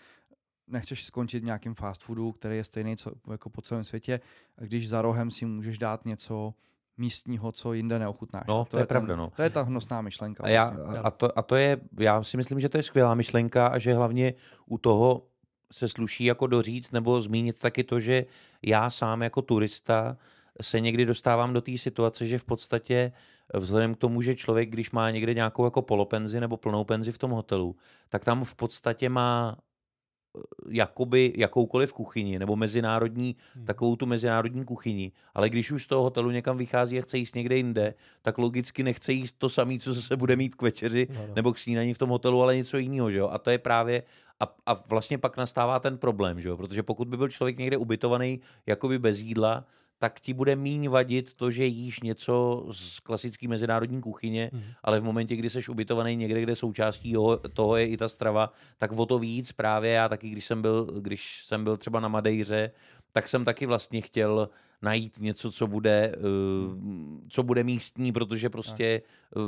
nechceš skončit v nějakým fast foodu, který je stejný co, jako po celém světě, když za rohem si můžeš dát něco místního, co jinde neochutnáš. No, to, to je, je pravda, ten, no. To je ta hnusná myšlenka. A, já, vlastně. a, to, a to je, já si myslím, že to je skvělá myšlenka a že hlavně u toho se sluší jako doříct nebo zmínit taky to, že já sám jako turista se někdy dostávám do té situace, že v podstatě vzhledem k tomu, že člověk, když má někde nějakou jako polopenzi nebo plnou penzi v tom hotelu, tak tam v podstatě má jakoby jakoukoliv kuchyni, nebo mezinárodní, hmm. takovou tu mezinárodní kuchyni, ale když už z toho hotelu někam vychází a chce jíst někde jinde, tak logicky nechce jíst to samé, co se bude mít k večeři no, no. nebo k snídaní v tom hotelu, ale něco jiného, že jo? A to je právě, a, a vlastně pak nastává ten problém, že jo? Protože pokud by byl člověk někde ubytovaný jakoby bez jídla, tak ti bude míň vadit to, že jíš něco z klasické mezinárodní kuchyně, mm. ale v momentě, kdy jsi ubytovaný někde, kde součástí toho je i ta strava, tak o to víc právě já taky, když jsem byl, když jsem byl třeba na Madejře, tak jsem taky vlastně chtěl najít něco, co bude, uh, co bude místní, protože prostě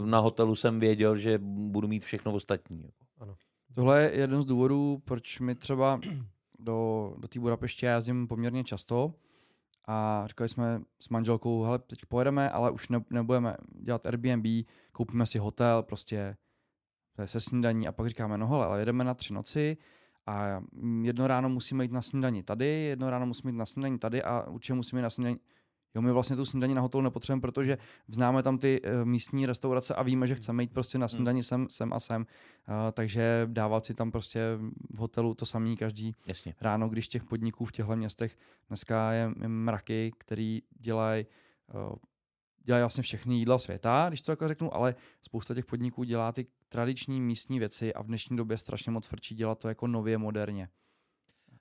na hotelu jsem věděl, že budu mít všechno ostatní. Jako. Ano. Tohle je jeden z důvodů, proč mi třeba do, do té Budapeště jezdím poměrně často, a říkali jsme s manželkou, hele, teď pojedeme, ale už ne, nebudeme dělat Airbnb, koupíme si hotel, prostě se snídaní. A pak říkáme, no hele, ale jedeme na tři noci a jedno ráno musíme jít na snídaní tady, jedno ráno musíme jít na snídaní tady a určitě musíme jít na snídaní Jo, my vlastně tu snídaní na hotelu nepotřebujeme, protože známe tam ty uh, místní restaurace a víme, že chceme jít prostě na hmm. snídaní sem, sem a sem. Uh, takže dávat si tam prostě v hotelu to samý každý Jasně. ráno, když těch podniků v těchto městech dneska je, mraky, který dělají uh, dělají vlastně všechny jídla světa, když to takhle řeknu, ale spousta těch podniků dělá ty tradiční místní věci a v dnešní době strašně moc frčí dělat to jako nově, moderně.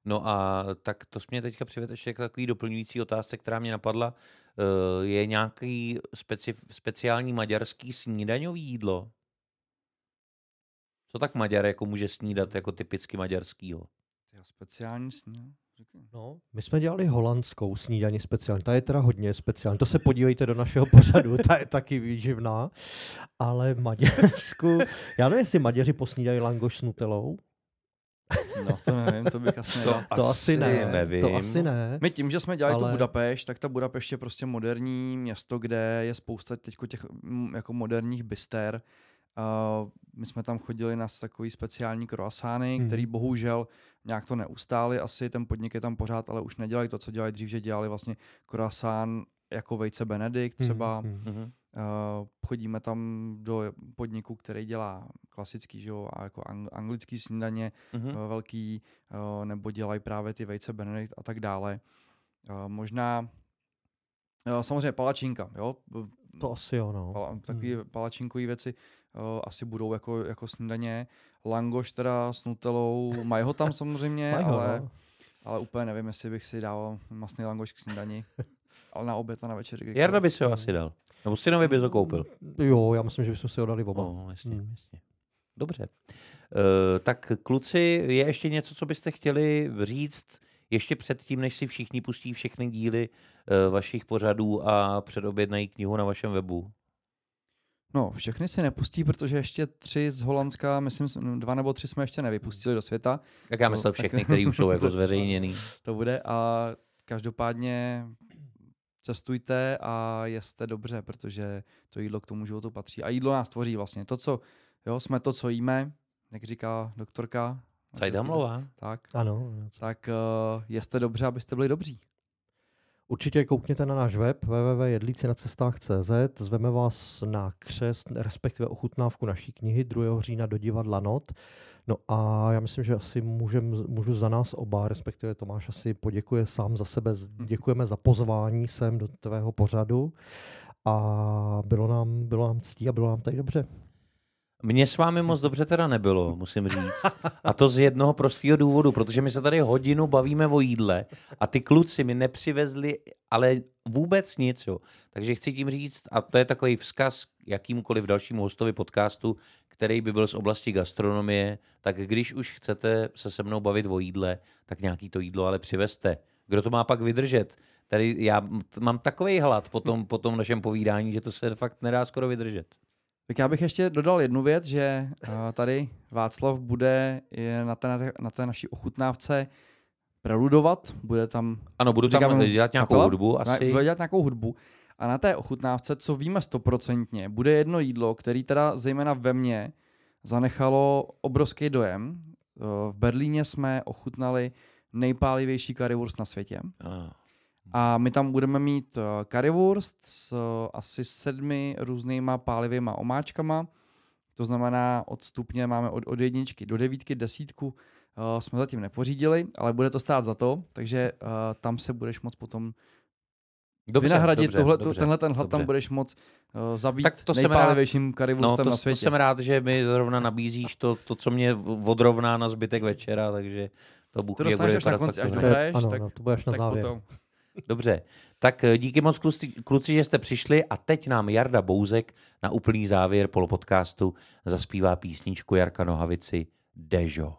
No a tak to mě teďka přived ještě k takový doplňující otázce, která mě napadla. Eh, je nějaký speci- speciální maďarský snídaňový jídlo? Co tak Maďar jako může snídat jako typicky maďarskýho? Speciální snídaň? No, my jsme dělali holandskou snídaní speciální, ta je teda hodně speciální, to se podívejte do našeho pořadu, ta je taky výživná, ale v Maďarsku, já nevím, jestli Maďaři posnídají langoš s nutelou, No to nevím, to bych asi nedal. To, to asi ne, nevím. to asi ne. My tím, že jsme dělali ale... tu Budapešť, tak ta Budapešť je prostě moderní město, kde je spousta teď těch mm, jako moderních byster. Uh, my jsme tam chodili na takový speciální croissány, hmm. který bohužel nějak to neustáli asi, ten podnik je tam pořád, ale už nedělají to, co dělali dřív, že dělali vlastně croissant jako vejce Benedikt hmm, třeba. Hmm. Hmm. Uh, chodíme tam do podniku, který dělá klasický, že jo, a jako ang- anglický snídaně mm-hmm. uh, velký, uh, nebo dělají právě ty vejce Benedict a tak dále. Uh, možná uh, samozřejmě palačinka, jo. To asi jo, no. Pala, takový hmm. palačinkové věci uh, asi budou jako, jako snídaně. Langoš teda s nutelou, mají ho tam samozřejmě, ale, no. ale úplně nevím, jestli bych si dal masný langoš k snídani. Ale na oběd a na večer. Jarda by si ho asi dal. Nebo synovi bys ho koupil? Jo, já myslím, že bychom si ho dali oba. No, jasně, hmm. jasně. Dobře. Uh, tak kluci, je ještě něco, co byste chtěli říct ještě předtím, než si všichni pustí všechny díly uh, vašich pořadů a předobjednají knihu na vašem webu? No, všechny si nepustí, protože ještě tři z Holandska, myslím, dva nebo tři jsme ještě nevypustili do světa. Jak já myslel všechny, tak... které už jsou jako zveřejněný. To bude a každopádně cestujte a jeste dobře, protože to jídlo k tomu životu patří. A jídlo nás tvoří vlastně. To, co jo, jsme to, co jíme, jak říká doktorka. Sajdamlová. Tak. Ano. Tak uh, jeste dobře, abyste byli dobří. Určitě koukněte na náš web www.jedlícinacestách.cz, zveme vás na křest, respektive ochutnávku naší knihy 2. října do divadla Not. No a já myslím, že asi můžem, můžu za nás oba, respektive Tomáš asi poděkuje sám za sebe. Mhm. Děkujeme za pozvání sem do tvého pořadu a bylo nám, bylo nám ctí a bylo nám tady dobře. Mně s vámi moc dobře teda nebylo, musím říct. A to z jednoho prostého důvodu, protože my se tady hodinu bavíme o jídle a ty kluci mi nepřivezli ale vůbec nic. Jo. Takže chci tím říct, a to je takový vzkaz jakýmkoliv dalšímu hostovi podcastu, který by byl z oblasti gastronomie, tak když už chcete se se mnou bavit o jídle, tak nějaký to jídlo ale přivezte. Kdo to má pak vydržet? Tady já mám takový hlad po tom, po tom našem povídání, že to se fakt nedá skoro vydržet. Tak já bych ještě dodal jednu věc, že tady Václav bude na té, na té naší ochutnávce preludovat, bude tam... Ano, budu tam dělat nějakou kapela, hudbu asi. Bude dělat nějakou hudbu. A na té ochutnávce, co víme stoprocentně, bude jedno jídlo, který teda zejména ve mně zanechalo obrovský dojem. V Berlíně jsme ochutnali nejpálivější currywurst na světě. Ah. A my tam budeme mít eh, currywurst s eh, asi sedmi různýma pálivýma omáčkama. To znamená, od stupně máme od, od jedničky do devítky, desítku uh, jsme zatím nepořídili, ale bude to stát za to, takže uh, tam se budeš moc potom dobře, vynahradit dobře, tohle, dobře, tenhle ten hlad, tam budeš moc uh, zabít tak to nejpálivějším currywurstem no, to, na světě. To jsem rád, že mi zrovna nabízíš to, to co mě odrovná na zbytek večera, takže to Bůh to bude až na konci, až dohraješ, ano, tak, no, to budeš na závěr. Potom. Dobře, tak eh, díky moc kluci, kluci, že jste přišli a teď nám Jarda Bouzek na úplný závěr polopodcastu zaspívá písničku Jarka Nohavici Dežo.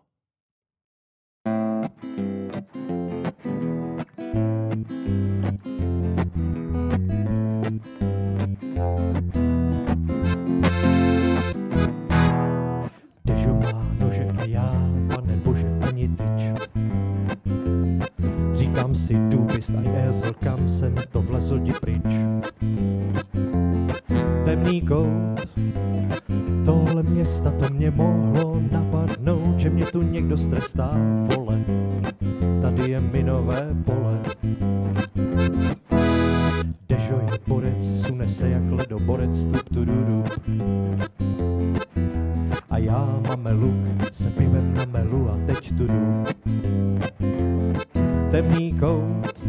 Nože já, pane bože. Říkám si, důbist a jezel, kam jsem to vlezl ti pryč. Temný kout, tohle města to mě mohlo napadnout, že mě tu někdo strestá, vole. Tady je minové pole. Dežo je borec, sune se jak ledoborec, tup tu du, A já máme luk, se pivem na melu a teď tu jdu temný kout.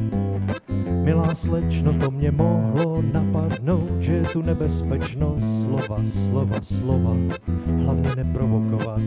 Milá slečno, to mě mohlo napadnout, že je tu nebezpečnost. slova, slova, slova, hlavně neprovokovat.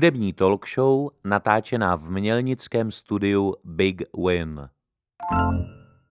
Hudební talk show natáčená v mělnickém studiu Big Win. thank you